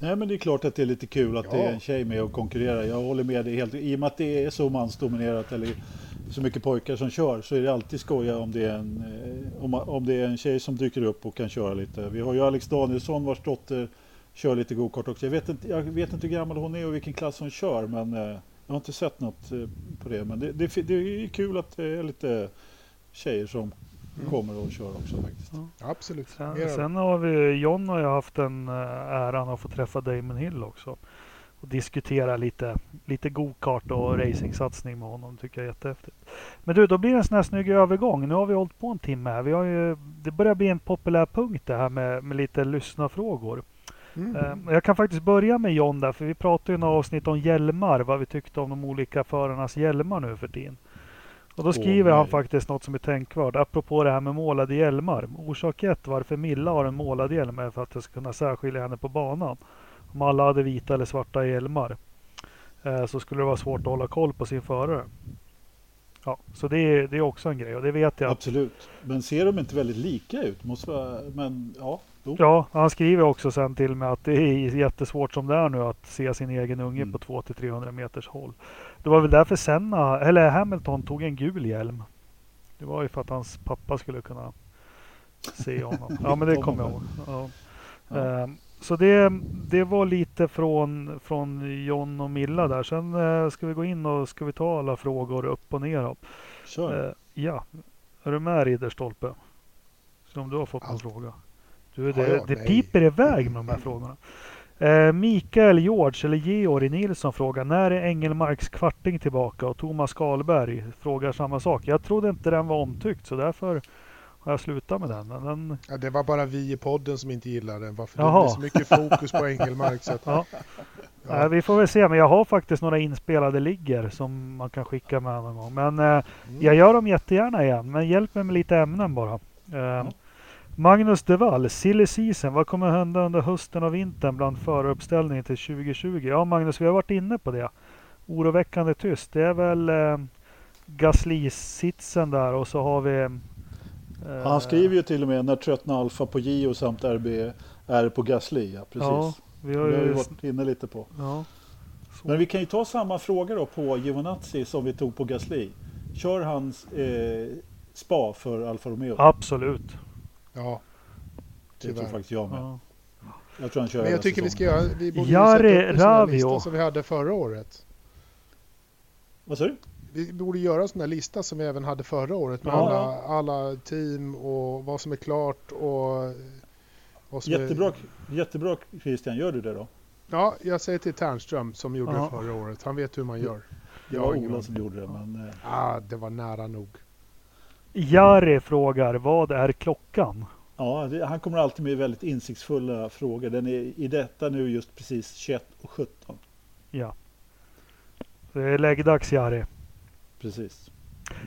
Nej men det är klart att det är lite kul att ja. det är en tjej med och konkurrerar. Jag håller med dig helt. I och med att det är så mansdominerat eller så mycket pojkar som kör så är det alltid skoja om det är en, eh, om, om det är en tjej som dyker upp och kan köra lite. Vi har ju Alex Danielsson vars dotter kör lite gokart också. Jag vet, inte, jag vet inte hur gammal hon är och vilken klass hon kör men eh, jag har inte sett något eh, på det. Men det, det, det är kul att det är lite tjejer som mm. kommer och kör också faktiskt. Ja. Absolut. Sen, sen, har vi, John har ju haft en eh, äran att få träffa Damon Hill också. Och diskutera lite, lite gokart och racingsatsning med honom. tycker jag är jättehäftigt. Men du, då blir det en sån här snygg övergång. Nu har vi hållit på en timme här. Vi har ju, det börjar bli en populär punkt det här med, med lite lyssnarfrågor. Mm. Jag kan faktiskt börja med John där, för vi pratade i några avsnitt om hjälmar, vad vi tyckte om de olika förarnas hjälmar nu för tiden. Och då skriver oh, han faktiskt något som är tänkvärt, apropå det här med målade hjälmar. Orsak ett varför Milla har en målad hjälm är för att det ska kunna särskilja henne på banan. Om alla hade vita eller svarta hjälmar eh, så skulle det vara svårt att hålla koll på sin förare. Ja, så det är, det är också en grej och det vet jag. Absolut, men ser de inte väldigt lika ut? Måste vara, men ja, Jo. Ja, han skriver också sen till mig att det är jättesvårt som det är nu att se sin egen unge mm. på 200-300 meters håll. Det var väl därför Senna, eller Hamilton tog en gul hjälm. Det var ju för att hans pappa skulle kunna se honom. Ja, men det kommer jag ihåg. Ja. Ja. Um, så det, det var lite från, från John och Milla där. Sen uh, ska vi gå in och ska vi ta alla frågor upp och ner. Kör. Uh, ja. Är du med Ridderstolpe? Så om du har fått Allt. en fråga. Du, det, ja, det piper iväg med de här frågorna. Eh, Mikael George, eller Georg Nilsson frågar när är Engelmarks kvarting tillbaka? Och Thomas Karlberg frågar samma sak. Jag trodde inte den var omtyckt så därför har jag slutat med den. Men den... Ja, det var bara vi i podden som inte gillade den. Varför Jaha. det blir så mycket fokus på Engelmark. Så att... ja. Ja. vi får väl se, men jag har faktiskt några inspelade ligger som man kan skicka med någon gång. Men eh, mm. jag gör dem jättegärna igen. Men hjälp mig med lite ämnen bara. Eh, Magnus Devall, Silly Season, vad kommer hända under hösten och vintern bland föruppställningen till 2020? Ja Magnus, vi har varit inne på det. Oroväckande tyst. Det är väl eh, Gasly-sitsen där och så har vi... Eh, Han skriver ju till och med när tröttnar Alfa på Gio samt RB är på Gasly. Ja, precis. Ja, vi har ju, har ju varit inne lite på. Ja, Men vi kan ju ta samma fråga då på Giovinazzi som vi tog på Gasly. Kör hans eh, spa för Alfa Romeo? Absolut. Ja. Det tror faktiskt jag med. Ja. Jag tror han kör Men jag tycker säsongen. vi ska vi borde Jari sätta upp en lista som vi hade förra året. Vad sa du? Vi borde göra en sån här lista som vi även hade förra året med ja. alla, alla team och vad som är klart och... Vad som jättebra, är... jättebra Christian, gör du det då? Ja, jag säger till Ternström som gjorde ja. det förra året. Han vet hur man gör. Det var Ola som gjorde det men... Ja, ah, det var nära nog. Jari frågar, vad är klockan? Ja, det, han kommer alltid med väldigt insiktsfulla frågor. Den är i detta nu just precis 21 och 17. Ja. Det är läggdags Jari. Precis.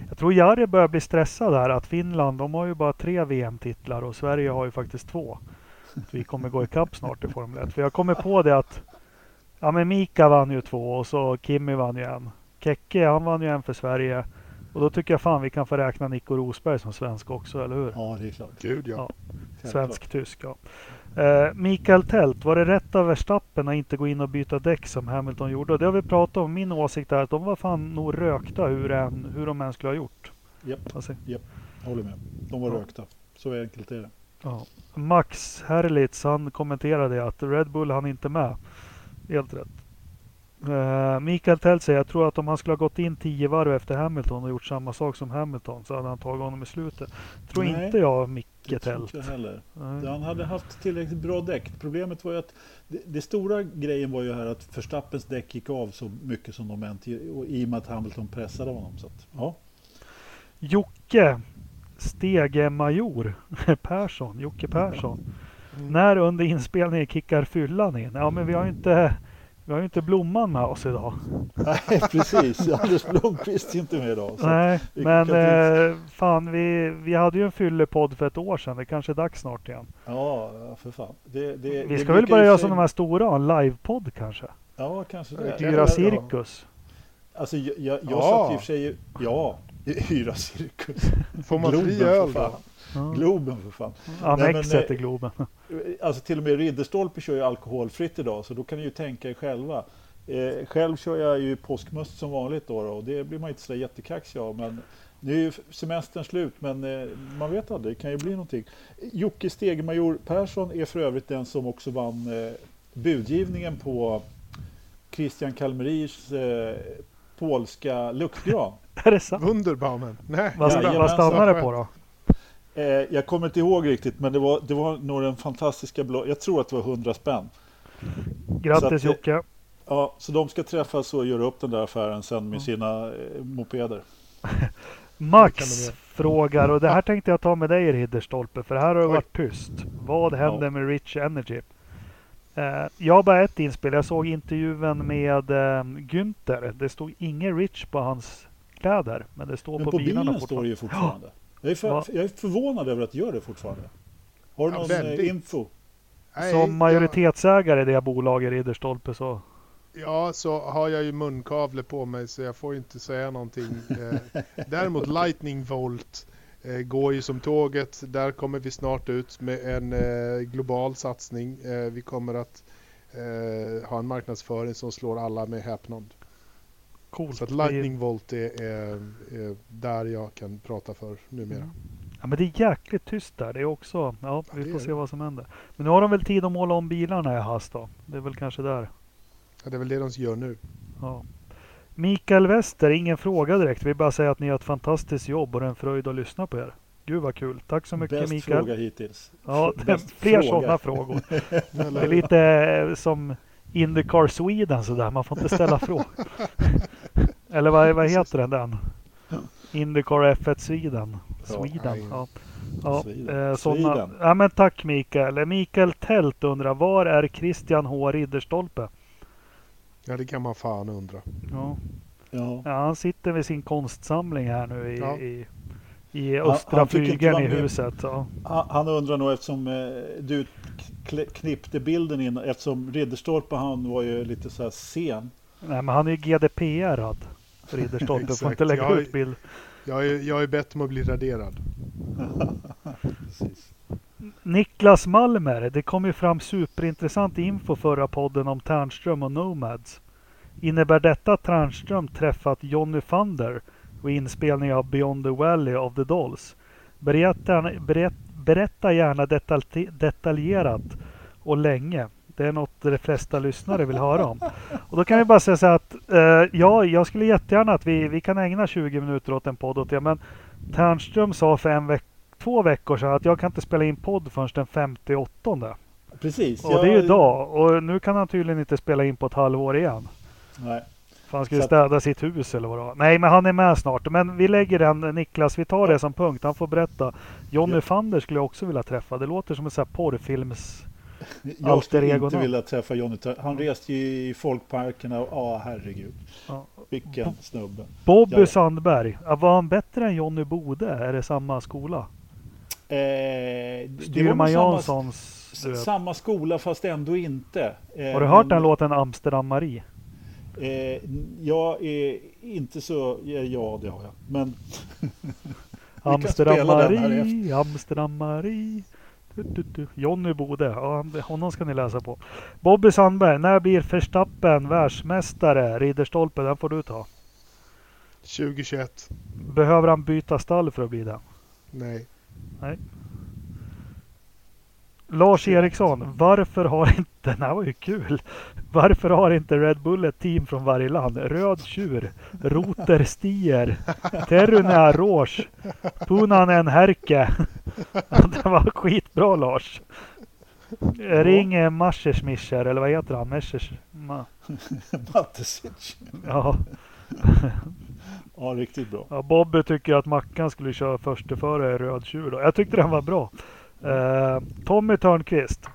Jag tror Jari börjar bli stressad här att Finland, de har ju bara tre VM-titlar och Sverige har ju faktiskt två. vi kommer gå ikapp snart i Formel 1. För jag kommer på det att ja, men Mika vann ju två och så Kimmy vann ju en. Kekke han vann ju en för Sverige. Och då tycker jag fan vi kan få räkna Nico Rosberg som svensk också, eller hur? Ja, det är klart. Gud ja. Ja. Svensk-tysk, ja. Eh, Mikael Tält, var det rätt av Verstappen att inte gå in och byta däck som Hamilton gjorde? Och det har vi pratat om. Min åsikt är att de var fan nog rökta hur, än, hur de än skulle ha gjort. Japp, Alltså, jag håller med. De var Ja. rökta. Så enkelt är det. ja. Max Herlitz, han kommenterade att Red Bull han inte med. Helt rätt. Uh, Mikael Tält säger, jag tror att om han skulle ha gått in tio varv efter Hamilton och gjort samma sak som Hamilton så hade han tagit honom i slutet. Tror Nej, inte jag, Micke Tält. inte jag heller. Nej. Han hade haft tillräckligt bra däck. Problemet var ju att det, det stora grejen var ju här att Verstappens däck gick av så mycket som de och i och med att Hamilton pressade honom. Så att, ja. Jocke Stegemajor Persson, Jocke Persson. Mm. När under inspelningen kickar fyllan in? Ja, men vi har inte, vi har ju inte Blomman med oss idag. Nej, precis. Anders Blomqvist är inte med idag. Så. Nej, vi men eh, fan, vi, vi hade ju en fyllepodd för ett år sedan. Det kanske är dags snart igen. Ja, för fan. Det, det, Vi det ska väl börja göra som de här stora, en livepodd kanske? Ja, kanske det. Hyra cirkus. Alltså, jag, jag, jag Ja. satt i och för sig... Ja, hyra cirkus. Får man fri öl då? Ja. Globen för fan. Annexet men, till Globen. Alltså till och med Ridderstolpe kör ju alkoholfritt idag så då kan ni ju tänka er själva. Eh, själv kör jag ju påskmust som vanligt då, då och det blir man inte så jättekaxig av. Men nu är ju semestern slut men eh, man vet aldrig, det kan ju bli någonting. Jocke Stegemajor Persson är för övrigt den som också vann eh, budgivningen på Christian Kalmerirs eh, polska luktgran. Är det sant? Wunderbaumen? Nej. Vad stannar det på då? Eh, jag kommer inte ihåg riktigt men det var, det var nog den fantastiska blå, jag tror att det var 100 spänn. Grattis Så att Jocke. Ja, så de ska träffas och göra upp den där affären sen med sina eh, mopeder. Max frågar, och det här tänkte jag ta med dig Ridderstolpe, för här har det varit tyst. Vad händer Ja. med Rich Energy? Eh, jag har bara ett inspel. Jag såg intervjun med eh, Günther. Det stod ingen Rich på hans kläder, men det står Men på, på bilarna bilen står det ju fortfarande. Jag är, för, Va? jag är förvånad över att det gör det fortfarande. Har du Ja, någon väldigt. eh, info? Nej, Som majoritetsägare i det bolaget Ridderstolpe så... Ja, så har jag ju munkavle på mig så jag får inte säga någonting. Eh, Däremot Lightning Volt eh, går ju som tåget. Där kommer vi snart ut med en global satsning. Vi kommer att ha en marknadsföring som slår alla med häpnad. Coolt. Så att Lightning Volt är, är, är där jag kan prata för numera. Ja, men det är jäkligt tyst där. Det är också... Ja, Ja, vi får se det. vad som händer. Men nu har de väl tid att måla om bilarna i hast då. Det är väl kanske där. Ja, det är väl det de gör nu. Ja. Mikael Wester, ingen fråga direkt. Vi bara säger att ni gör ett fantastiskt jobb och det är en fröjd att lyssna på er. Gud vad kul. Tack så mycket Bäst Mikael. fråga hittills. Ja, det är Bäst fler fråga. sådana frågor. Det är lite eh, som Indycar Sweden sådär. Man får inte ställa frågor. Eller vad, vad heter den? den? Indycar F1 Sweden. Sweden. Ja. Ja, Sweden. eh, såna. Sweden. ja, men tack Mikael. Mikael Tält undrar, var är Christian H Ridderstolpe? ja, det kan man fan undra. Ja. Ja. Ja, han sitter med sin konstsamling här nu i, Ja. i, i östra han flygeln i huset. Ja. Han han undrar nog eftersom eh, du knippte bilden in eftersom Ridderstolpe han var ju lite så här sen. Nej, men han är ju GDPR-ad. Ridderstolpe får inte lägga Jag är- ut bild. Jag är, jag är bett om att bli raderad. Niklas Malmer, det kom ju fram superintressant info förra podden om Ternström och Nomads. Innebär detta att Ternström träffat Johnny Thunder vid inspelning av Beyond the Valley of the Dolls? Berätta, berätt, berätta gärna detalj, detaljerat och länge. Det är något de flesta lyssnare vill höra om. Och då kan jag bara säga så att eh, ja, jag skulle jättegärna att vi, vi kan ägna 20 minuter åt en podd åt det. Men Ternström sa för en veck, två veckor sedan att jag kan inte spela in podd förrän den 58. Precis. Och det är ju jag- idag. Och nu kan han tydligen inte spela in på ett halvår igen. Nej. För han skulle Så städa sitt hus eller vad det var. Nej, men han är med snart. Men vi lägger den, Niklas, vi tar det som punkt. Han får berätta. Johnny Ja. Fander skulle jag också vilja träffa. Det låter som en sån här porrfilms... Jag Alter skulle inte vilja träffa Johnny Ter- Han reste ju i folkparkerna och ja, herregud. Ja. Vilken snubbe. Bobby Ja, ja. Sandberg. Var han bättre än Johnny Bode? Är det samma skola? Eh, Styrman samma- Janssons vet. samma skola fast ändå inte. Eh, Har du hört men, den låten Amsterdam Marie? Eh, jag är inte så... Ja, det har jag. Men Amsterdam Marie, Amsterdam Marie. Jonny Bode, ja, honom ska ni läsa på. Bobby Sandberg, när blir Verstappen världsmästare? Ridderstolpe, den får du ta. 2021. Behöver han byta stall för att bli det? Nej. Lars Eriksson, varför har inte, den här var ju kul. Varför har inte Red Bull ett team från varje land? Röd tjur, Roter Stier, Teruna Rouge, Punanen Härke. Det var skitbra Lars. Ring Messerschmischer, eller vad heter han? Meschers... Ma- Matesic. Ja. Ja, riktigt bra. Ja, Bobby tycker att Mackan skulle köra försteföre röd tjur då. Jag tyckte den var bra. Eh, Tommy Törnqvist.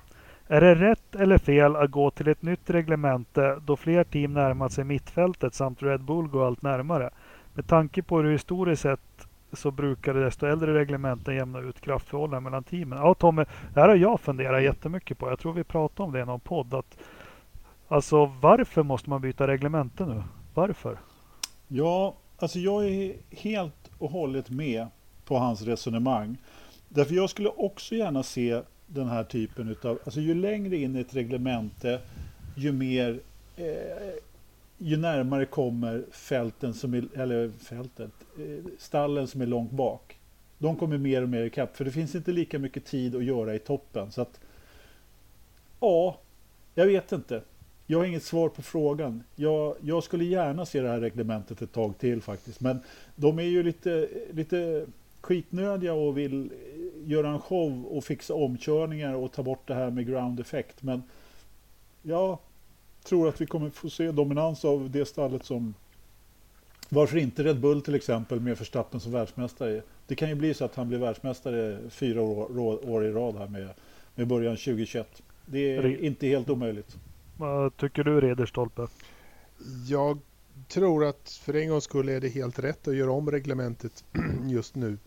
Är det rätt eller fel att gå till ett nytt reglemente då fler team närmat sig mittfältet samt Red Bull går allt närmare? Med tanke på hur historiskt sett så brukar det desto äldre reglementen jämna ut kraftförhållanden mellan teamen. Ja Tommy, det här har jag funderat jättemycket på. Jag tror vi pratade om det i någon podd. Att, alltså varför måste man byta reglemente nu? Varför? Ja, alltså jag är helt och hållet med på hans resonemang. Därför jag skulle också gärna se den här typen utav, alltså ju längre in i ett reglemente, ju mer, eh, ju närmare kommer fälten som är, eller fältet, eh, stallen som är långt bak. De kommer mer och mer ikapp, för det finns inte lika mycket tid att göra i toppen. Så att, ja, jag vet inte. Jag har inget svar på frågan. Jag, jag skulle gärna se det här reglementet ett tag till faktiskt. Men de är ju lite, lite skitnödiga och vill göra en show och fixa omkörningar och ta bort det här med ground effect. Men jag tror att vi kommer få se dominans av det stallet som varför inte Red Bull till exempel med Verstappen som världsmästare. Det kan ju bli så att han blir världsmästare fyra år, år, år i rad här med, med början 2021. Det är Re- inte helt omöjligt. Vad tycker du Ridderstolpe? Jag tror att för en gångs skull är det helt rätt att göra om reglementet just nu.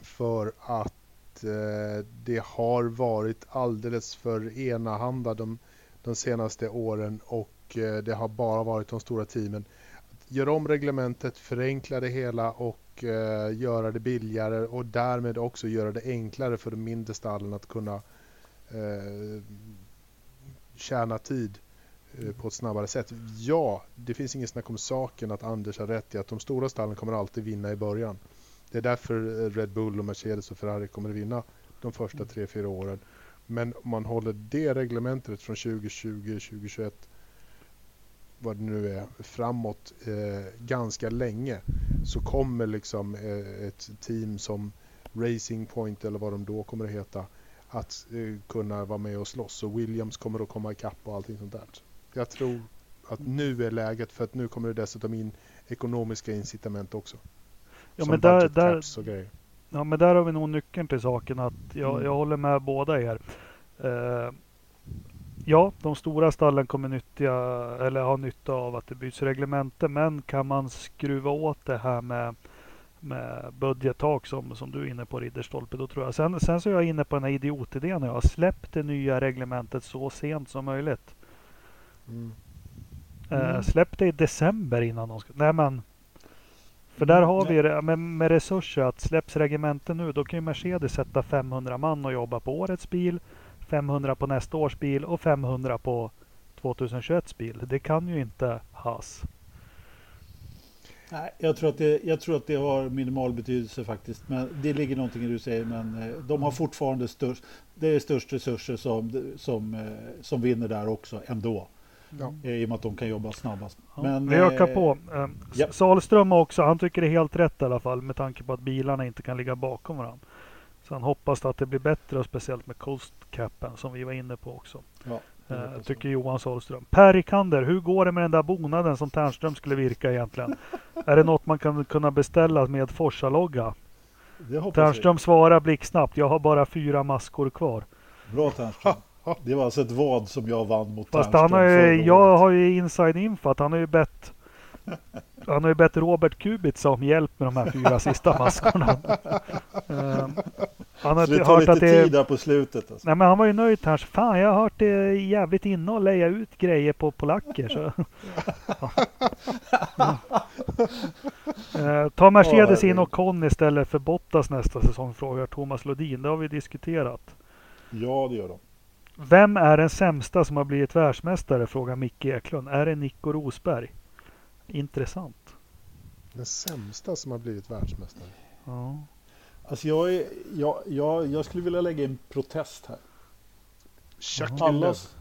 För att eh, det har varit alldeles för enahanda de, de senaste åren och eh, det har bara varit de stora teamen. Gör om reglementet, förenkla det hela och eh, göra det billigare och därmed också göra det enklare för de mindre stallen att kunna eh, tjäna tid eh, på ett snabbare sätt. Ja, det finns ingen snack om saken att Anders har rätt i att de stora stallen kommer alltid vinna i början. Det är därför eh, Red Bull och Mercedes och Ferrari kommer att vinna de första tre fyra åren. Men om man håller det reglementet från 2020, 2021, vad det nu är, framåt eh, ganska länge så kommer liksom eh, ett team som Racing Point eller vad de då kommer att heta att eh, kunna vara med och slåss och Williams kommer att komma ikapp och allting sånt där. Jag tror att nu är läget för att nu kommer det dessutom in ekonomiska incitament också. Ja, men där, där, ja, men där har vi nog nyckeln till saken. att Jag, Mm. jag håller med båda er. Eh, ja, de stora stallen kommer nyttja, eller ha nytta av att det byts reglemente. Men kan man skruva åt det här med, med budgettak som, som du är inne på Ridderstolpe, då tror jag. Sen, sen så är jag inne på den här idiotidén. Jag har släppt det nya reglementet så sent som möjligt. Mm. Eh, Mm. släpp det i december innan de ska... Nej men... För där har vi det med, med resurser att släpps regementen nu då kan ju Mercedes sätta 500 man och jobba på årets bil, 500 på nästa års bil och 500 på 2021 bil. Det kan ju inte Haas. Nej, jag tror, att det, jag tror att det har minimal betydelse faktiskt. Men det ligger någonting i det du säger. Men eh, de har fortfarande störst, det är störst resurser som, som, eh, som vinner där också ändå. Ja. Eh, I och med att de kan jobba snabbast. Ja, Men, vi ökar eh, på. Eh, ja. Salström också, han tycker det är helt rätt i alla fall med tanke på att bilarna inte kan ligga bakom varandra. Så han hoppas att det blir bättre och speciellt med Coast Capen som vi var inne på också. Ja, Eh, tycker Johan Sahlström. Per Rikander, hur går det med den där bonaden som Ternström skulle virka egentligen? är det något man kan kunna beställa med Forsa-logga? Ternström svarar blixtsnabbt. Jag har bara fyra maskor kvar. Bra Ternström. Det var alltså ett vad som jag vann mot Fast han har ju, jag har ju inside info att han har ju bett Han har ju bett Robert Kubica om hjälp med de här fyra sista maskorna. Eh, han har Så det hört tar lite att det tid där på slutet. Alltså. Nej men han var ju nöjd här. Fan jag har hört det jävligt inne och leja ut grejer på polacker. Så. Ja. Eh, Ta Mercedes in och Con istället för Bottas nästa säsong frågar Thomas Lodin. Det har vi diskuterat. Ja, det gör de. Vem är den sämsta som har blivit världsmästare? Frågar Micke Eklund. Är det Nico Rosberg? Intressant. Den sämsta som har blivit världsmästare. Ja. Alltså jag, är, jag, jag, jag skulle vilja lägga in protest här. Chuck Villeneuve. Allas,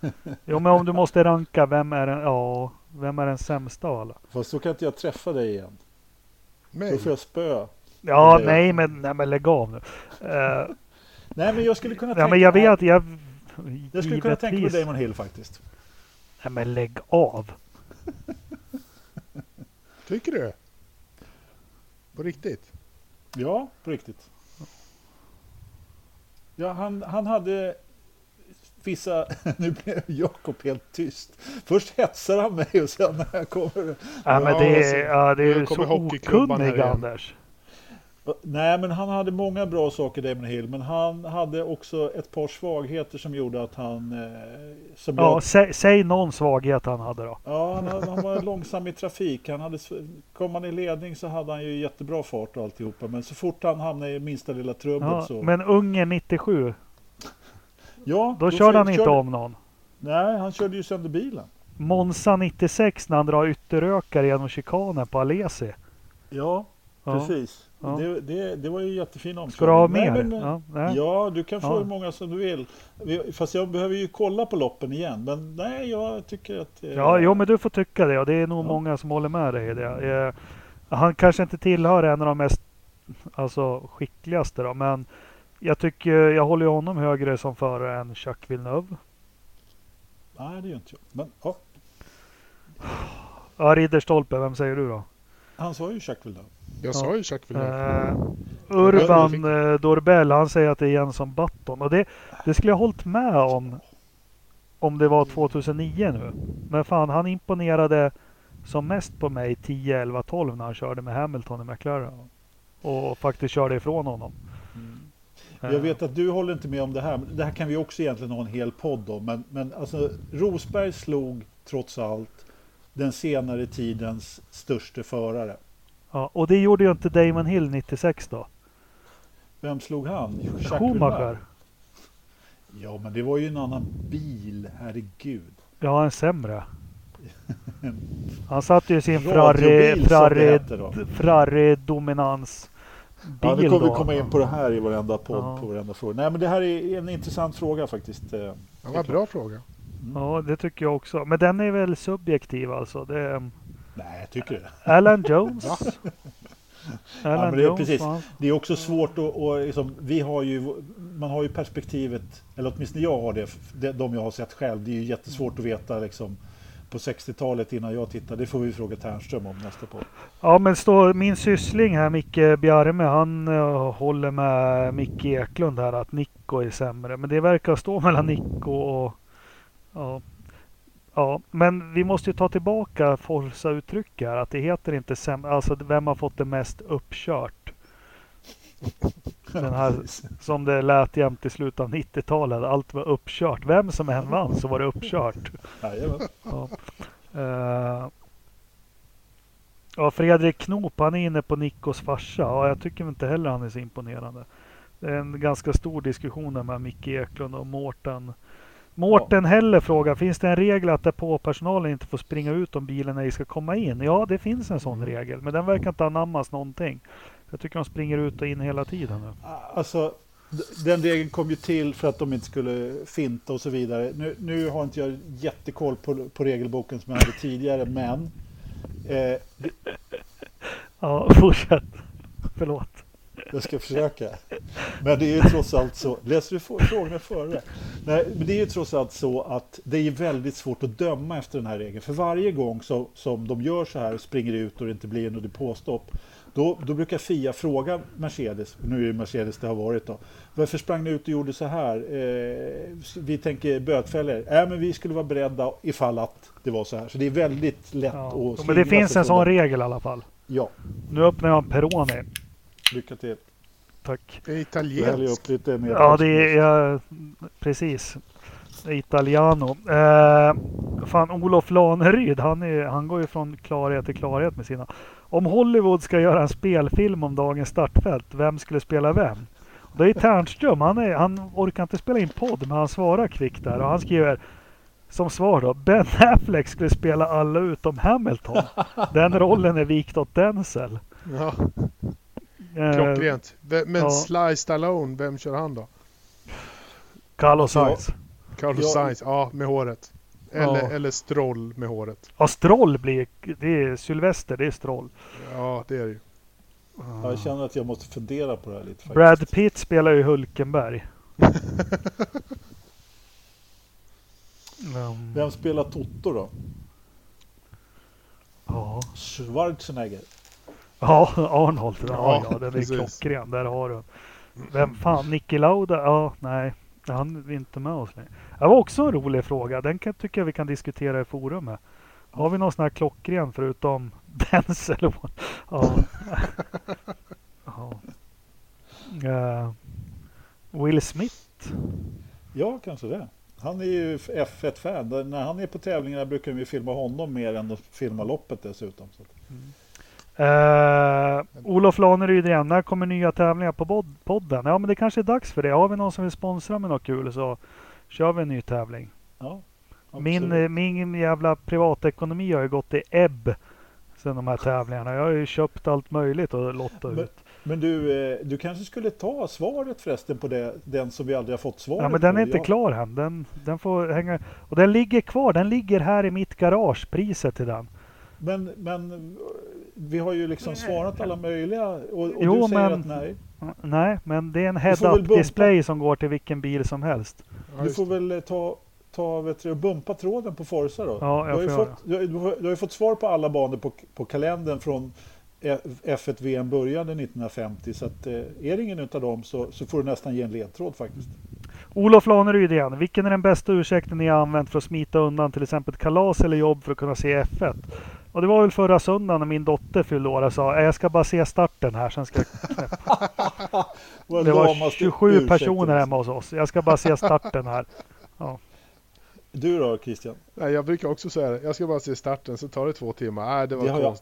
Jo men om du måste ranka, vem är den, ja, vem är den sämsta av alla? fast då kan inte jag träffa dig igen. Mig? Då får jag spö. Ja, nej men, nej, men lägg av nu. Eh, Nej, men jag skulle kunna ja tänka men jag vet, jag... Jag skulle kunna tänka mig Damon Hill faktiskt. Nej men lägg av. Tycker du? På riktigt? Ja, på riktigt. Ja, han, han hade vissa... Nu blev Jakob helt tyst. Först hetsar han mig och sen när jag kommer... Ja, Ja, men det, är- ja, det är så okunnig igen. Anders. Nej, men han hade många bra saker, Damon Hill. Men han hade också ett par svagheter som gjorde att han... Eh, Ja, jag, sä, säg någon svaghet han hade då. ja han, hade- han var långsam i trafik. Han hade, kom han i ledning så hade han ju jättebra fart och alltihopa. Men så fort han hamnade i minsta lilla trubbel Ja, så... men Ungern 97, ja, då körde han inte körde- om någon. Nej, han körde ju sönder bilen. Monza 96 när han drar ytterökar genom chikanen på Alesi. Ja, Ja. precis. Ja. Det, det, det var ju jättefin omkörning. Ska du ha Nej, mer? men, ja, nej. Ja, du kan få Ja. hur många som du vill. Vi- Fast jag behöver ju kolla på loppen igen. Men nej, jag tycker att... eh, Ja, jo, men du får tycka det och det är nog många som håller med dig i det. Eh, han kanske inte tillhör en av de mest alltså, skickligaste då, men jag tycker jag håller honom högre som förare än Jacques Villeneuve. Nej, det gör inte jag. Men ja, Ja, Ridderstolpe, vem säger du då? han sa ju Jacques Villeneuve. Jag Ja. sa ju Jacques Villeneuve. Eh, Urban fick- eh, Dorbell, han säger att det är Jenson Button och det, det skulle jag hållit med om om det var 2009 nu. Men fan, han imponerade som mest på mig 10, 11, 12 när han körde med Hamilton i McLaren. Och faktiskt körde ifrån honom. Jag Eh, vet att du håller inte med om det här. men Det här kan vi också egentligen ha en hel podd om. Men, men alltså, Rosberg slog trots allt den senare tidens största förare. Ja, och det gjorde ju inte Damon Hill 96 då. Vem slog han? Jacques Schumacher. Ja, men det var ju en annan bil. Herregud. Ja, en sämre. Han satt ju i sin Ferrari. Ferrari, Ferrari dominans Ja, nu bil kommer vi komma in på det här i varenda podd, Ja. på varenda fråga. Nej, men det här är en intressant fråga faktiskt. eh. Det var en bra fråga. Ja, det tycker jag också. Men den är väl subjektiv alltså. Det är Nej, tycker det. Alan Jones. Ja, Alan men det är Jones precis. Det är också svårt att, och liksom, vi har ju, man har ju perspektivet, eller åtminstone jag har det, det, de jag har sett själv, det är ju jättesvårt att veta liksom på 60-talet innan jag tittade, det får vi fråga Ternström om nästa podd. Ja men stå, min syssling här Micke Bjarme han eh, håller med Micke Eklund här att Nico är sämre. Men det verkar stå mellan Nico och ja. Ja, men vi måste ju ta tillbaka Forza-uttryck här. Att det heter inte sämre, alltså vem har fått det mest uppkört? Den här som det lät jämt i slutet av 90-talet. Allt var uppkört. Vem som än vann så var det uppkört. Ja. Eh, ja, Fredrik Knop, han är inne på Nikos farsa. Ja, jag tycker inte heller han är så imponerande. Det är en ganska stor diskussion med Micke Eklund och Mårten. Mårten Heller frågar, finns det en regel att depåpersonalen inte får springa ut om bilen ej ska komma in? Ja, det finns en sån regel, men den verkar inte anammas någonting. Jag tycker de springer ut och in hela tiden nu. Alltså, d- den regeln kom ju till för att de inte skulle finta och så vidare. Nu, nu har inte jag jättekoll på, på regelboken som jag hade tidigare, men eh, Ja, fortsätt. Förlåt. Jag ska försöka. Men det är ju trots allt så. Läser du frågorna före? Nej, men det är ju trots allt så att det är väldigt svårt att döma efter den här regeln. För varje gång så, som de gör så här och springer ut och det inte blir något depåstopp. Då, då brukar Fia fråga Mercedes, nu är det Mercedes det har varit då, varför sprang ni ut och gjorde så här? Eh, vi tänker bötfällor. Nej, men vi skulle vara beredda ifall att det var så här. Så det är väldigt lätt Ja. att Men det finns en sån regel i alla fall. Ja, Nu öppnar jag en Peroni. Lycka till. Tack. Det är italienskt. upp lite mer. Ja, det är jag, precis. Italiano. Eh, fan, Olof Laneryd, han, är, han går ju från klarhet till klarhet med sina. Om Hollywood ska göra en spelfilm om dagens startfält, vem skulle spela vem? Det är Ternström, han, är, han orkar inte spela in podd, men han svarar kvickt där och han skriver som svar då, Ben Affleck skulle spela alla utom Hamilton. Den rollen är vikt åt Denzel. Ja, klockrent. Ve- Men ja. Sly Stallone, vem kör han då? Carlos Ja. Sainz. Carlos Ja. Sainz, ja med håret. Eller, Ja. eller Stroll med håret. Ja, Stroll blir, det är Sylvester, det är Stroll. Ja, det är det ju. Ja, Jag känner att jag måste fundera på det här lite faktiskt. Brad Pitt spelar ju Hulkenberg. Um, Vem spelar Toto då? ja. Schwarzenegger. Ja, Arnold. Ja, Ja, ja, den är precis. klockren. Där har du. Vem fan? Nicky Lauda? Ja, nej. Han är inte med oss längre. Det var också en rolig fråga. Den kan, tycker jag vi kan diskutera i forumet. Har vi någon sån här klockren förutom Denzel? Ja. ja. Eh, Will Smith? Ja, kanske det. Han är ju F1-fan. Där- När han är på tävlingarna brukar vi filma honom mer än att filma loppet dessutom. Så. att- Eh, Olof Laneryd igen. När kommer nya tävlingar på podden? Ja, men det kanske är dags för det. Har vi någon som vill sponsra med något kul så kör vi en ny tävling. Ja, Min, min jävla privatekonomi har ju gått i ebb sen de här tävlingarna. Jag har ju köpt allt möjligt och lottat Men- ut. Men du, eh, du kanske skulle ta svaret förresten på det, den som vi aldrig har fått svaret Ja, men den på. är inte Jag- klar än. Den, den får hänga. Och den ligger kvar. Den ligger här i mitt garage. Priset till den. Men, men vi har ju liksom svarat alla möjliga och, och Jo, du säger men- att nej. Nej, men det är en head-up display som går till vilken bil som helst. Ja, Du får väl eh, ta, ta vet du, och bumpa tråden på Forza då. Ja, du, jag har ju får fått, du, har- du, har, du har ju fått svar på alla banor på, på kalendern från F- F1 VM började 1950 så att, eh, är det ingen utav dem så, så får du nästan ge en ledtråd faktiskt. Olof Laneryd igen. Vilken är den bästa ursäkten ni har använt för att smita undan till exempel ett kalas eller jobb för att kunna se F1? Och det var väl förra söndagen när min dotter fyllde år och sa "Äh, jag ska bara se starten här. Sen ska jag... den Det var lamaste 27 ursäkten. personer hemma hos oss. Jag ska bara se starten här. Du då Christian? Nej, jag brukar också säga det. Jag ska bara se starten så tar det två timmar. Nej, det var Det har jag-.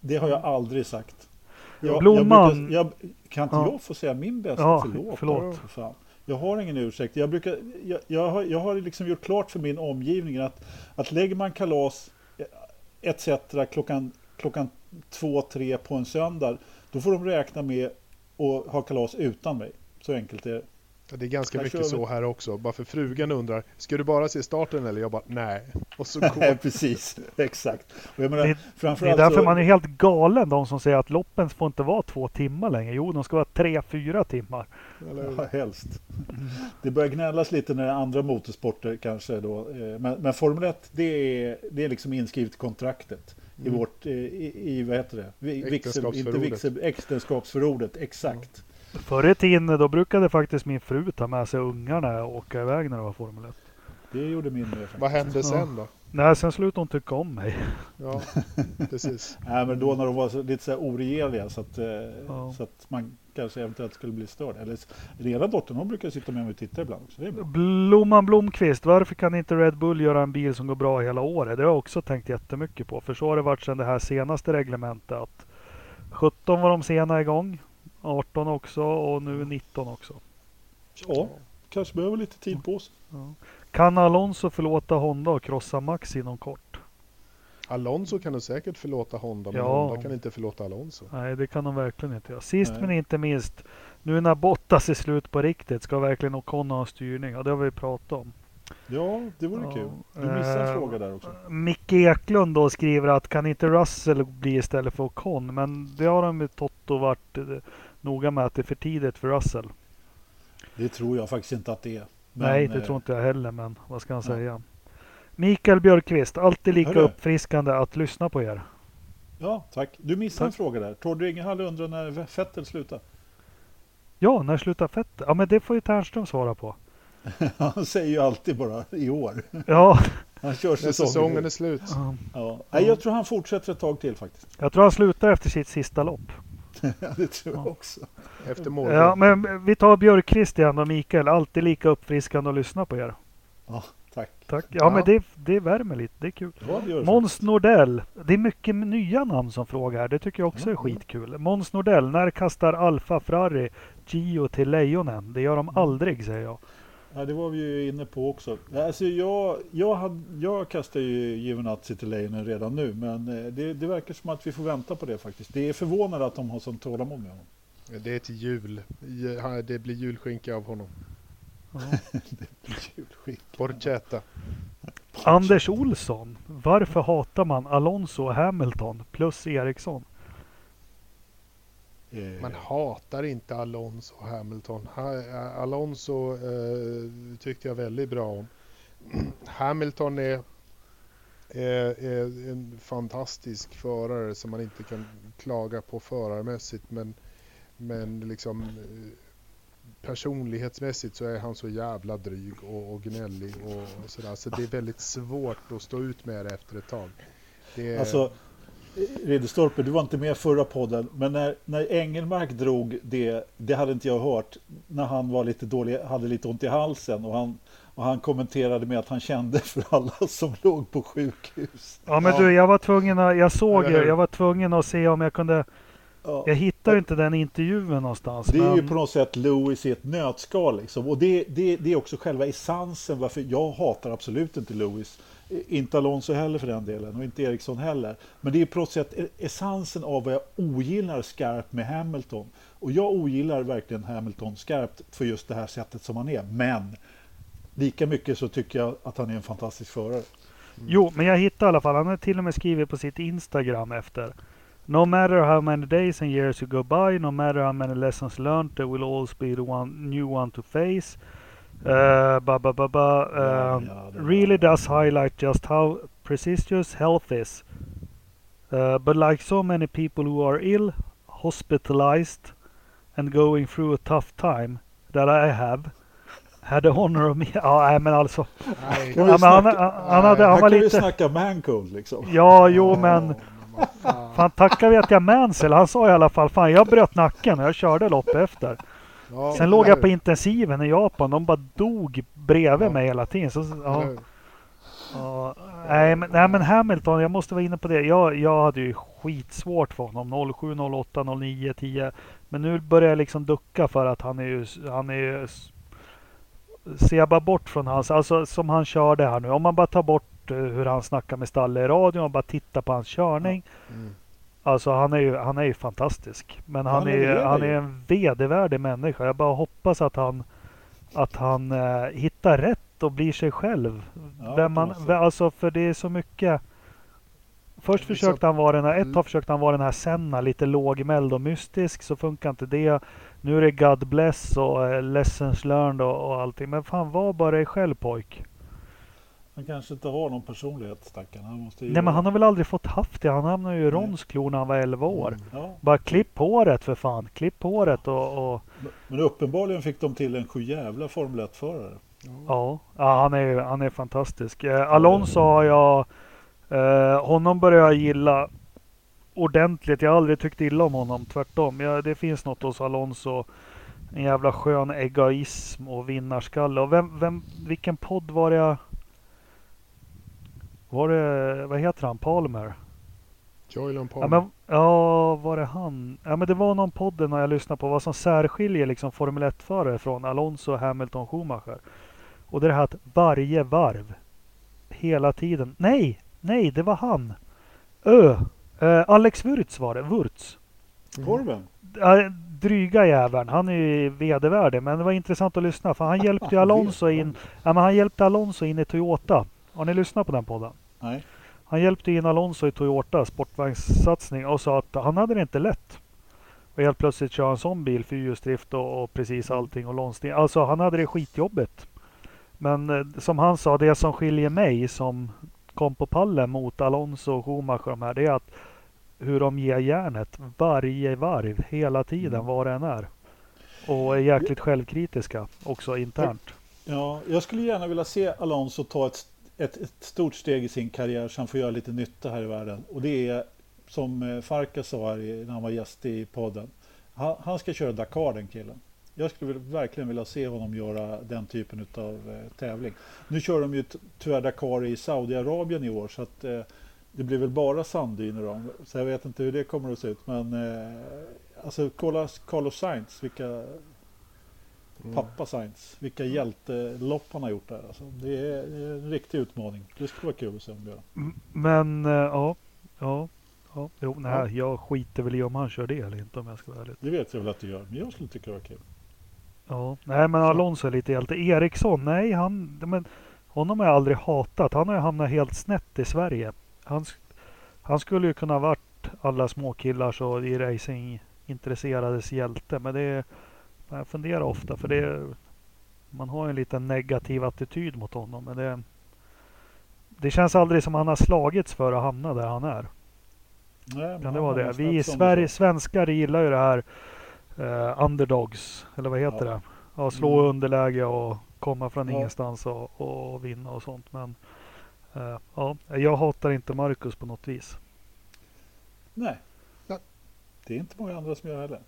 Det har jag aldrig sagt. Jag, Blomman. Jag brukar, jag, kan inte Ja. jag få säga min bästa? Ja, förlåt. förlåt. Fan. Jag har ingen ursäkt. Jag, brukar, jag, jag, har, jag har liksom gjort klart för min omgivning att, att lägger man kalas etc. klockan, klockan två, tre på en söndag, då får de räkna med att ha kalas utan mig. Så enkelt är det. Det är ganska Här mycket så här också. Bara för frugan undrar, ska du bara se starten eller? Jag bara, nej. Och så går precis. Exakt. Och jag menar, Det- Det är därför så- man är helt galen de som säger att loppen får inte vara två timmar längre. Jo, de ska vara tre, fyra timmar. Eller? Ja, helst. Det börjar gnällas lite när det är andra motorsporter kanske då. eh, Men, men Formel 1 det är, det är liksom inskrivet i kontraktet. I Mm. vårt, eh, i, i vad heter det? Vi- Vigsel, inte Äktenskapsförordet. vigsel, äktenskapsförordet, exakt. Förr i tiden då brukade faktiskt min fru ta med sig ungarna och åka iväg när det var Formel 1. Det gjorde min med. faktiskt. Vad hände sen då? Nej, sen slutade hon tycka om mig. Ja, precis. Nej, men då när de var så, lite så här oregeliga så att, eh, Ja. så att man kanske eventuellt skulle bli störd. Eller ena dottern hon brukar sitta med mig och titta ibland också. Det är bra. Blomman Blomqvist, varför kan inte Red Bull göra en bil som går bra hela året? Det har jag också tänkt jättemycket på. För så har det varit sedan det här senaste reglementet. Att 17 var de sena igång, 18 också och nu 19 också. Ja, kanske behöver lite tid på sig. Ja. Kan Alonso förlåta Honda och krossa Max inom kort? Alonso kan du säkert förlåta Honda, men Ja. Honda kan inte förlåta Alonso. Nej, det kan de verkligen inte göra. Sist Nej. men inte minst, nu när Bottas är slut på riktigt, ska verkligen Ocon ha styrning? Ja, det har vi pratat om. Ja, det vore Ja, kul. Du missade en eh, fråga där också. Micke Eklund då skriver att kan inte Russell bli istället för Ocon? Men det har de ju Toto varit eh, noga med att det är för tidigt för Russell. Det tror jag faktiskt inte att det är. Men, Nej, det eh, tror inte jag heller, men vad ska han Ja. säga? Mikael Björkqvist, alltid lika Hörru. uppfriskande att lyssna på er. Ja, tack. Du missade en Tack. fråga där. Tord Ringehall undrar när Vettel slutar. Ja, när slutar Fett? Ja, men det får ju Ternström svara på. Han säger ju alltid bara i år. Ja, Han kör När säsongen. säsongen är ut. slut. Ja. Nej, jag tror han fortsätter ett tag till faktiskt. jag tror han slutar efter sitt sista lopp. Ja, det tror jag också. Efter mål. Ja, men vi tar Björkqvist igen och Mikael. Alltid lika uppfriskande att lyssna på er. Ja, tack. Tack. Ja, Ja. men det, det värmer lite. Det är kul. Ja, det Måns Nordell. Det är mycket nya namn som frågar här. Det tycker jag också är skitkul. Måns Nordell. När kastar Alfa Ferrari Gio till Lejonen? Det gör de aldrig, säger jag. Ja, det var vi ju inne på också. Alltså, jag, jag, hade, jag kastar ju Giovinazzi till Lejonen redan nu, men eh, det, det verkar som att vi får vänta på det faktiskt. Det är förvånande att de har sånt tålamod med honom. Det är ett jul. Det blir julskinka av honom. Julskick. Porchetta. Anders Olsson. Varför hatar man Alonso och Hamilton plus Eriksson? Eh, Man hatar inte Alonso och Hamilton. Ha, Alonso eh, tyckte jag väldigt bra om. Hamilton är, är, är en fantastisk förare som man inte kan klaga på förarmässigt men, men liksom eh, personlighetsmässigt så är han så jävla dryg och, och gnällig och, och sådär så det är väldigt svårt att stå ut med det efter ett tag. Det är, Alltså, Ridderstolpe, du var inte med förra podden, men när, när Engelmark drog det, det hade inte jag hört, när han var lite dålig, hade lite ont i halsen och han, och han kommenterade med att han kände för alla som låg på sjukhus. Ja men Ja. du, jag var tvungen att, jag såg Eller hur? jag var tvungen att se om jag kunde, Ja. jag hittar ju inte den intervjun någonstans. Det är ju på något sätt Lewis i ett nötskal liksom. Och det, det, det är också själva essensen varför jag hatar absolut inte Lewis. Inte Alonso heller för den delen och inte Eriksson heller. Men det är på något sätt e- essensen av vad jag ogillar skarpt med Hamilton. Och jag ogillar verkligen Hamilton skarpt för just det här sättet som han är. Men lika mycket så tycker jag att han är en fantastisk förare. Mm. Jo, men jag hittade i alla fall. Han har till och med skrivit på sitt Instagram efter. No matter how many days and years you go by, no matter how many lessons learned, there will always be the one new one to face. Uh, ba, ba, ba, ba, Ja, um, ja, det really var- does highlight just how precious health is. Uh, but like so many people who are ill, hospitalized, and going through a tough time that I have, had the honor of me. Ja, men alltså. nej, Ja, men han, snacka- han, han, hade, han Här var kan vi lite... snacka mancold liksom. Ja, jo, men... vad fan. Fan tacka vet jag Mansell. Han sa i alla fall fan jag bröt nacken och jag körde lopp efter. Ja, Sen låg jag på intensiven i Japan. De bara dog bredvid Ja. mig hela tiden. Så, ja, ja, nej, men, nej men Hamilton, jag måste vara inne på det. Jag, jag hade ju skitsvårt för honom. 07, 08, 09, 10. Men nu börjar jag liksom ducka för att han är ju... Han är ju ser jag bara bort från hans, alltså som han körde här nu. Om man bara tar bort eh, hur han snackar med Stalle i radion och bara tittar på hans körning. Mm. Alltså han är ju, han är ju fantastisk. Men han, Han är, levererar han är en vedervärdig människa. Jag bara hoppas att han, att han eh, hittar rätt och blir sig själv. Ja, Vem man, alltså för det är så mycket. Först försökte han vara den här, ett Mm. tag försökte han vara den här Senna, lite lågmäld och mystisk. Så funkar inte det. Nu är det God bless och eh, lessons learned och, och allting. Men fan var bara dig själv pojk. Han kanske inte har någon personlighet stackarn. Han måste ju Nej men han har väl aldrig fått haft det. Han hamnade ju i Rons klor när han var 11 år. Mm. Ja, Bara klipp håret för fan. Klipp håret och, och men uppenbarligen fick de till en sjujävla Formel 1-förare. ja, ja han, är, han är fantastisk. Eh, Alonso har jag, eh, honom börjar jag gilla ordentligt. Jag har aldrig tyckt illa om honom, tvärtom. Ja, det finns något hos Alonso. En jävla skön egoism och vinnarskalle. Och vem, vem, vilken podd var det jag... Var det, vad heter han, Palmer? Joylan Ja, Palmer. men, ja, var det han? Ja, men det var någon podden när jag lyssnade på vad som särskiljer liksom Formel 1-förare från Alonso, Hamilton, Schumacher. Och det är det här att varje varv, hela tiden. Nej, nej, det var han. Ö. Eh, Alex Wurz var det. Wurz. Mm. Korven? Ja, dryga jäveln. Han är ju vedervärdig. Men det var intressant att lyssna. För han hjälpte ju Alonso in. Ja, men han hjälpte Alonso in i Toyota. Har ni lyssnat på den podden? Nej. Han hjälpte in Alonso i Toyota sportvagnssatsning och sa att han hade det inte lätt. Och helt plötsligt köra en sån bil, fyrhjulsdrift och, och precis allting och lånsteg. Alltså han hade det skitjobbigt. Men eh, som han sa, det som skiljer mig som kom på pallen mot Alonso och Schumacher och de här, det är att hur de ger järnet varje varv, hela tiden, Mm. vad det än är. Och är jäkligt självkritiska också internt. Ja, jag skulle gärna vilja se Alonso ta ett, ett, ett stort steg i sin karriär så han får göra lite nytta här i världen. Och det är som eh, Farkas Farka sa här när han var gäst i podden. Han, han ska köra Dakar den killen. Jag skulle verkligen vilja se honom göra den typen av eh, tävling. Nu kör de ju tyvärr Dakar i Saudiarabien i år så att eh, det blir väl bara sanddyner då. Så jag vet inte hur det kommer att se ut. Men eh, alltså kolla Carlos Sainz, vilka Pappa Sainz, vilka hjältelopp han har gjort där. Alltså, det, är, en riktig utmaning. Det skulle vara kul att se om göra. M- Men eh, ja, ja, ja, jo, nej, Ja. jag skiter väl i om han kör det eller inte om jag ska vara ärlig. Det vet jag väl att du gör, men jag skulle tycka det var kul. Ja, nej men. Alonso är lite hjälte. Eriksson, nej han, men honom har jag aldrig hatat. Han har ju hamnat helt snett i Sverige. Han, han skulle ju kunna varit alla småkillars och i racing intresserades hjälte. Men det är, jag funderar ofta för det är, man har en liten negativ attityd mot honom. Men det, det känns aldrig som han har slagits för att hamna där han är. Nej, Kan det vara det? Vi i Sverige, svenskar gillar ju det här eh, underdogs, eller vad heter Ja. det? Ja, slå Mm. underläge och komma från Ja. ingenstans och, och vinna och sånt. Men eh, ja, jag hatar inte Marcus på något vis. Nej. Ja. Det är inte många andra som gör heller.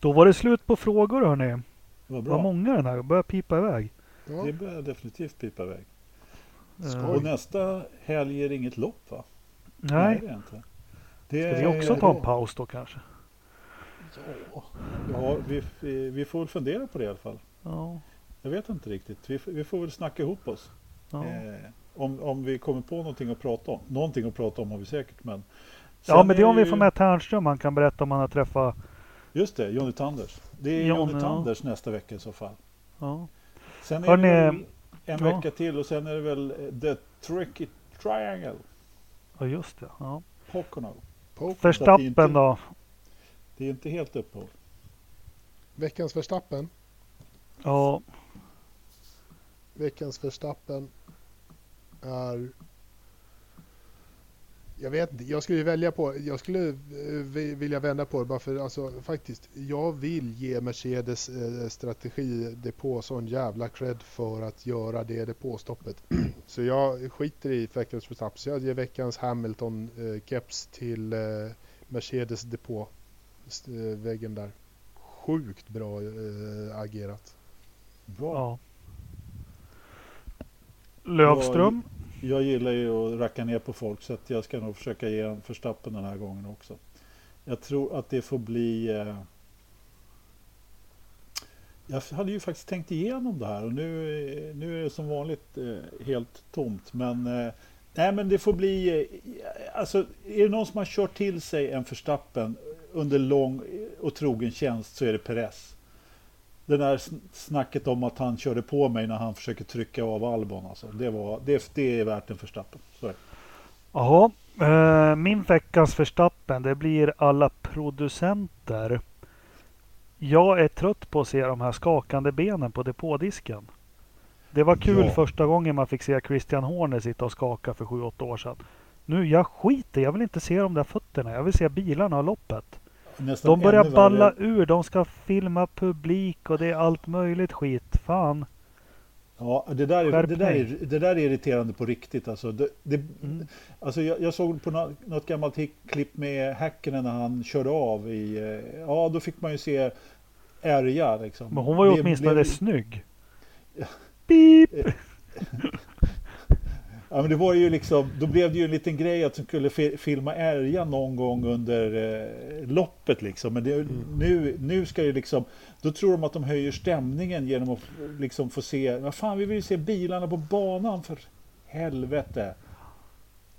Då var det slut på frågor hörni. Det var Det bra. var många den här, börjar pipa iväg. Ja, Det börjar definitivt pipa iväg. Skoj. Eh, Och nästa helg är det inget lopp va? nej, det är inte. Det ska vi är- också ta en paus då kanske? Ja, ja vi, vi, vi får väl fundera på det i alla fall. Ja, Jag vet inte riktigt. Vi, får- vi får väl snacka ihop oss. ja. Eh, om, om vi kommer på någonting att prata om. Någonting att prata om har vi säkert. Men ja men det är om ju- vi får med Ternström. Han kan berätta om han har träffat. Just det, Johnny Tanders. Det är Johnny, Johnny ja. Tanders nästa vecka i så fall. Ja. Sen är det väl en ja. vecka till och sen är det väl eh, The Tricky Triangle. ja, just det. Ja. Pocono. Poker. Verstappen inte- då? Det är inte helt uppehåll. Veckans Verstappen. Ja, Veckans Verstappen är... Jag vet inte, jag skulle välja på, jag skulle eh, vi- vilja vända på det bara för alltså faktiskt, jag vill ge Mercedes eh, strategidepå sån jävla cred för att göra det depåstoppet. så jag skiter i veckans Verstappen, så jag ger veckans Hamilton eh, keps till eh, Mercedes depå, väggen där. Sjukt bra eh, agerat. Bra. ja. Lövström? Jag gillar ju att racka ner på folk så att jag ska nog försöka ge en förstappen den här gången också. Jag tror att det får bli... Eh... Jag hade ju faktiskt tänkt igenom det här och nu, nu är det som vanligt eh, helt tomt. Men, eh, nej, men det får bli... Eh, alltså, är det någon som har kört till sig en förstappen under lång och trogen tjänst så är det Perez. Det där sn- snacket om att han körde på mig när han försöker trycka av Albon. Alltså, det, var, det, det är värt en förstappen. Jaha, eh, min veckans förstappen det blir alla producenter. Jag är trött på att se de här skakande benen på depådisken. Det var kul Ja. första gången man fick se Christian Horner sitta och skaka för 7-8 år sedan. Nu, jag skiter Jag vill inte se de där fötterna. Jag vill se bilarna och loppet. Nästan De börjar balla värre- ur. De ska filma publik och det är allt möjligt skit. Fan. Ja, det där, är, det, där är, det där är irriterande på riktigt. Alltså, det, det, Mm. alltså jag, jag såg på nå- något gammalt klipp med Häkkinen när han körde av i... eh, Ja, då fick man ju se ärja liksom. Men hon var ju åtminstone blev- snygg. Beep! Ja, men det var ju liksom, då blev det ju en liten grej att de skulle fi- filma ärja någon gång under eh, loppet liksom. Men det, nu, nu ska det liksom, då tror de att de höjer stämningen genom att liksom få se, vad fan vi vill ju se bilarna på banan för helvete.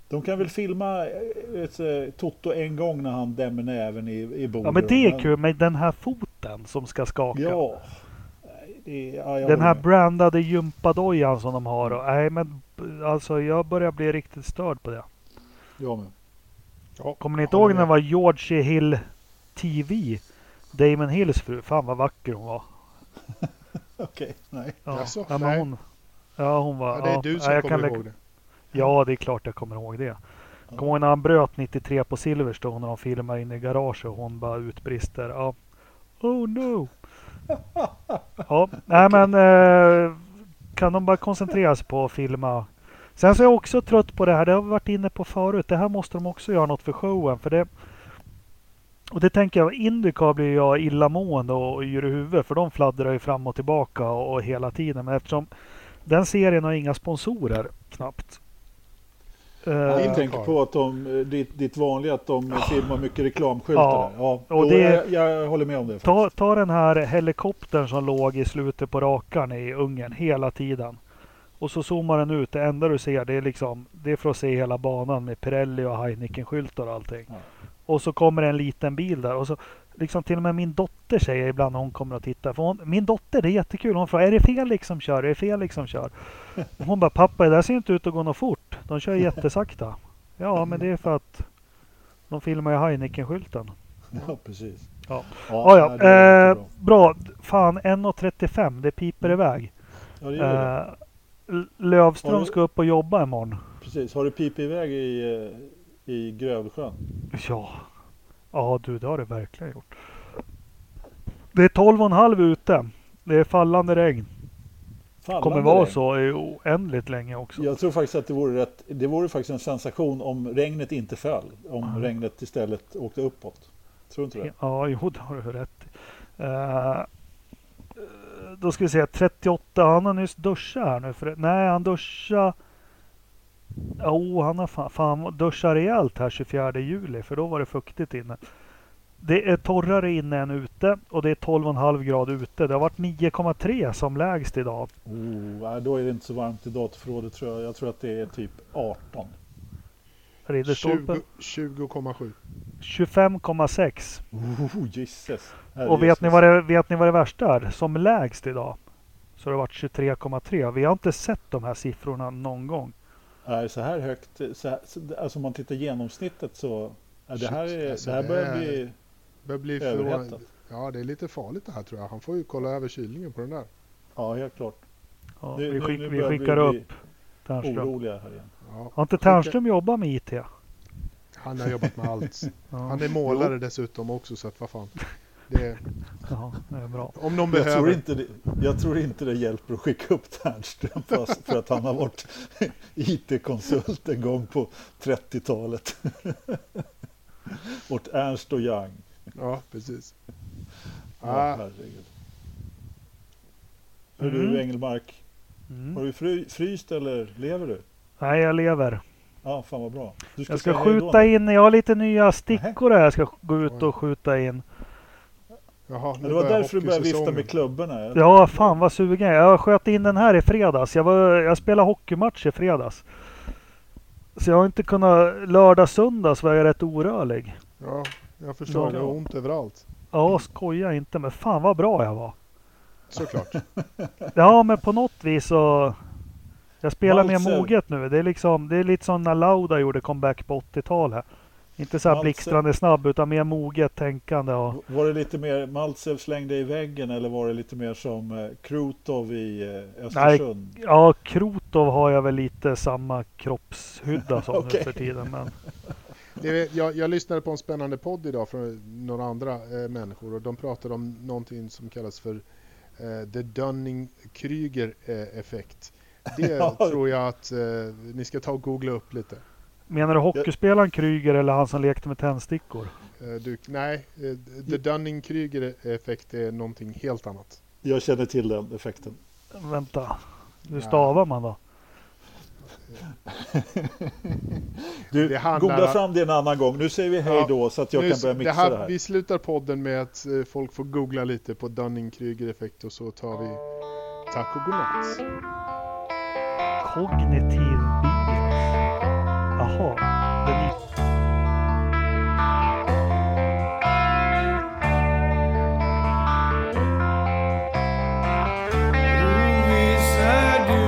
De kan väl filma eh, ett, eh, Toto en gång när han dämmer näven i, i bordet. Ja men det är kul med den här foten som ska skaka. Ja. Det, ja Den här med. brandade gympadojan som de har. Och, nej men alltså jag börjar bli riktigt störd på det. Jag med. Ja, Kommer ni inte ihåg när det var Georgie Hill TV? Damon Hills fru. Fan vad vacker hon var. Okej, nej. Ja, Jaså? ja, Nej. hon, ja hon var... Ja, det är ja, du ja, som jag kommer ihåg det. Ja det är klart jag kommer ihåg det. Kommer ihåg när han bröt 93 på Silverstone när de filmar in i garaget och hon bara utbrister. Ja. Oh no! Ja, nej men eh, kan de bara koncentrera sig på att filma. Sen så är jag också trött på det här. Det har vi varit inne på förut. Det här måste de också göra något för showen. För det, och det tänker jag, Indycar blir jag illamående och yr i huvudet. För de fladdrar ju fram och tillbaka och, och hela tiden. Men eftersom den serien har inga sponsorer knappt. Ja, Eh, jag tänker på att de, eh, ditt, ditt vanliga att de filmar mycket reklamskyltar. Ja, ja. och det- jag, jag håller med om det. Ta, ta den här helikoptern som låg i slutet på rakan i Ungern hela tiden. Och så zoomar den ut. Det enda du ser det är liksom det är för att se hela banan med Pirelli och Heineken-skyltar och allting. Ja. Och så kommer en liten bil där. Och så liksom till och med min dotter säger ibland när hon kommer och tittar. För hon, min dotter, det är jättekul. Hon frågar är det Felix som kör? Är det Felix som kör? Och hon bara pappa det där ser inte ut att gå något fort. De kör jättesakta. Ja men det är för att de filmar ju Heineken-skylten. Ja, precis. Ja. Ja, ja, är eh, bra. Fan 1.35, det piper iväg. Ja, det. Eh, Lövström du- ska upp och jobba imorgon. Precis. Har du pipit iväg i, eh, i Grövelsjön? Ja. Ja du, det har det verkligen gjort. Det är 12,5 ute. Det är fallande regn. Fallande Kommer vara regn. så i oändligt länge också. Jag tror faktiskt att det vore, rätt, det vore faktiskt en sensation om regnet inte föll. Om Ja. regnet istället åkte uppåt. Tror du inte det? Ja, jo det har du rätt. Eh, Då ska vi se, 38. Han har nyss duschat här nu. För, nej, han duschade... Jo, han har fan, fan duschat rejält här 24 juli. För då var det fuktigt inne. Det är torrare inne än ute och det är 12,5 grader ute. Det har varit 9,3 som lägst idag. Oh, då är det inte så varmt i datorförrådet tror jag. Jag tror att det är typ 18. Ridderstolpen 20 20,7. 25,6. Oh, Jesus. Och vet ni, vad det, vet ni vad det värsta är? Som lägst idag så har det varit 23,3. Vi har inte sett de här siffrorna någon gång. Nej, så här högt. Så här, så, alltså om man tittar genomsnittet så. Ja, det, här är, alltså det här det börjar är- bli Börjar bli överhettat. Ja, det är lite farligt det här tror jag. Han får ju kolla över kylningen på den där. Ja, helt klart. Ja, Nu- vi, skick, nu vi vi skickar bli upp Ternström. Oroliga här igen. Ja, Har inte Ternström jobbat med IT? Han har jobbat med allt. Ja, Han är målare dessutom också så att vad fan. Det ja, det är bra. om någon Jag tror, behöver. inte det, jag tror inte det hjälper att skicka upp Ternström för att han har varit IT-konsult en gång på 30-talet. Åt Ernst och Young. Ja, precis. Ja, Ah, herregud. Hör Mm. du Engelmark, har Mm. du fry, fryst eller lever du? Nej, jag lever. Ja, fan vad bra. Du Jag ska skjuta in. Jag har lite nya stickor här. Jag ska gå ut och skjuta in. Jaha, det var därför du började vifta med klubborna. Ja, fan vad sugen jag. Jag sköt in den här i fredags. Jag, var, jag spelade hockeymatch i fredags. Så jag har inte kunnat... Lördag, söndag så var jag rätt orörlig. Ja, jag förstår. Ja. Det har ont överallt. Ja, skoja inte. Men fan vad bra jag var. Såklart. Ja, men på något vis så... Jag spelar mer Maltzer. moget nu. Det är, liksom, det är lite som när Lauda gjorde comeback på 80-talet. Inte så här Maltzer. blixtrande snabb utan mer moget tänkande. Och, Var det lite mer Maltsev slängde i väggen eller var det lite mer som eh, Krutov i eh, Östersund? ja, Krotov har jag väl lite samma kroppshydda som Okej. nu för tiden. Men jag, jag lyssnade på en spännande podd idag från några andra eh, människor och de pratade om någonting som kallas för eh, the Dunning-Kruger eh, effekt. Det tror jag att eh, ni ska ta och googla upp lite. Menar du hockeyspelaren Kryger eller han som lekte med tändstickor? Eh, du, nej, eh, the Dunning-Kruger effekt är någonting helt annat. Jag känner till den effekten. Vänta, hur Ja. stavar man då? Du, Det handlar- googla fram det en annan gång. Nu säger vi hej Ja, då så att jag Nu- kan börja mixa det här, det här. Vi slutar podden med att eh, folk får googla lite på Dunning-Kruger effekt och så tar vi tack och godnatt. Kognitiv. Jaha. Den är... Du?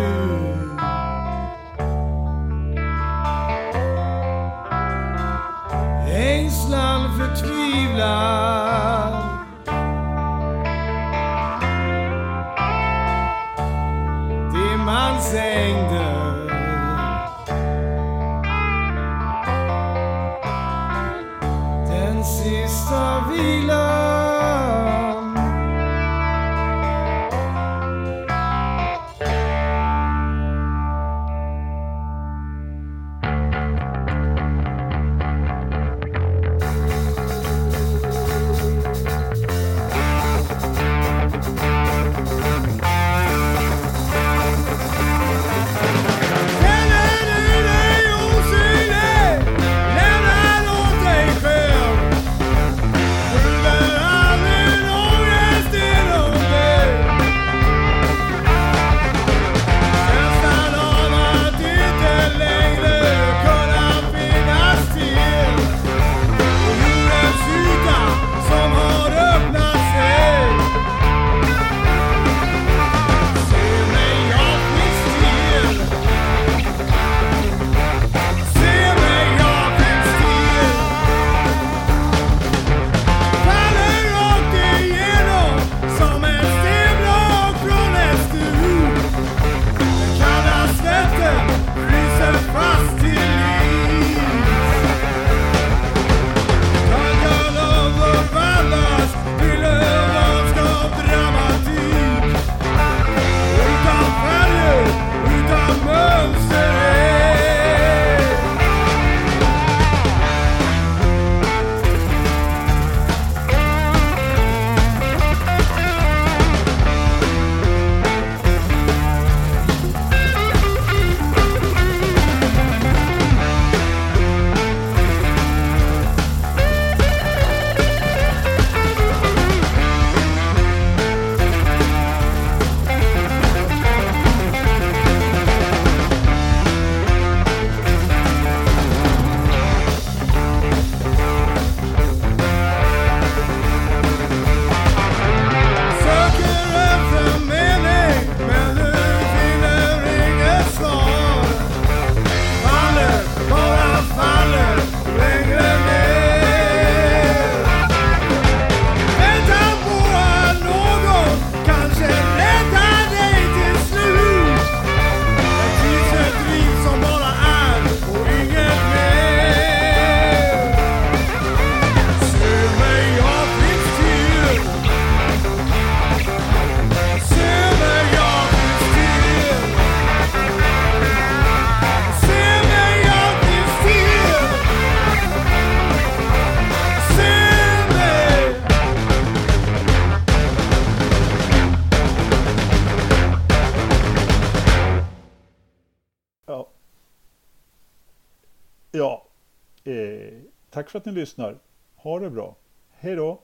Ängslan förtvivlan Dimmans ängder Babylon. För att ni lyssnar. Ha det bra. Hej då.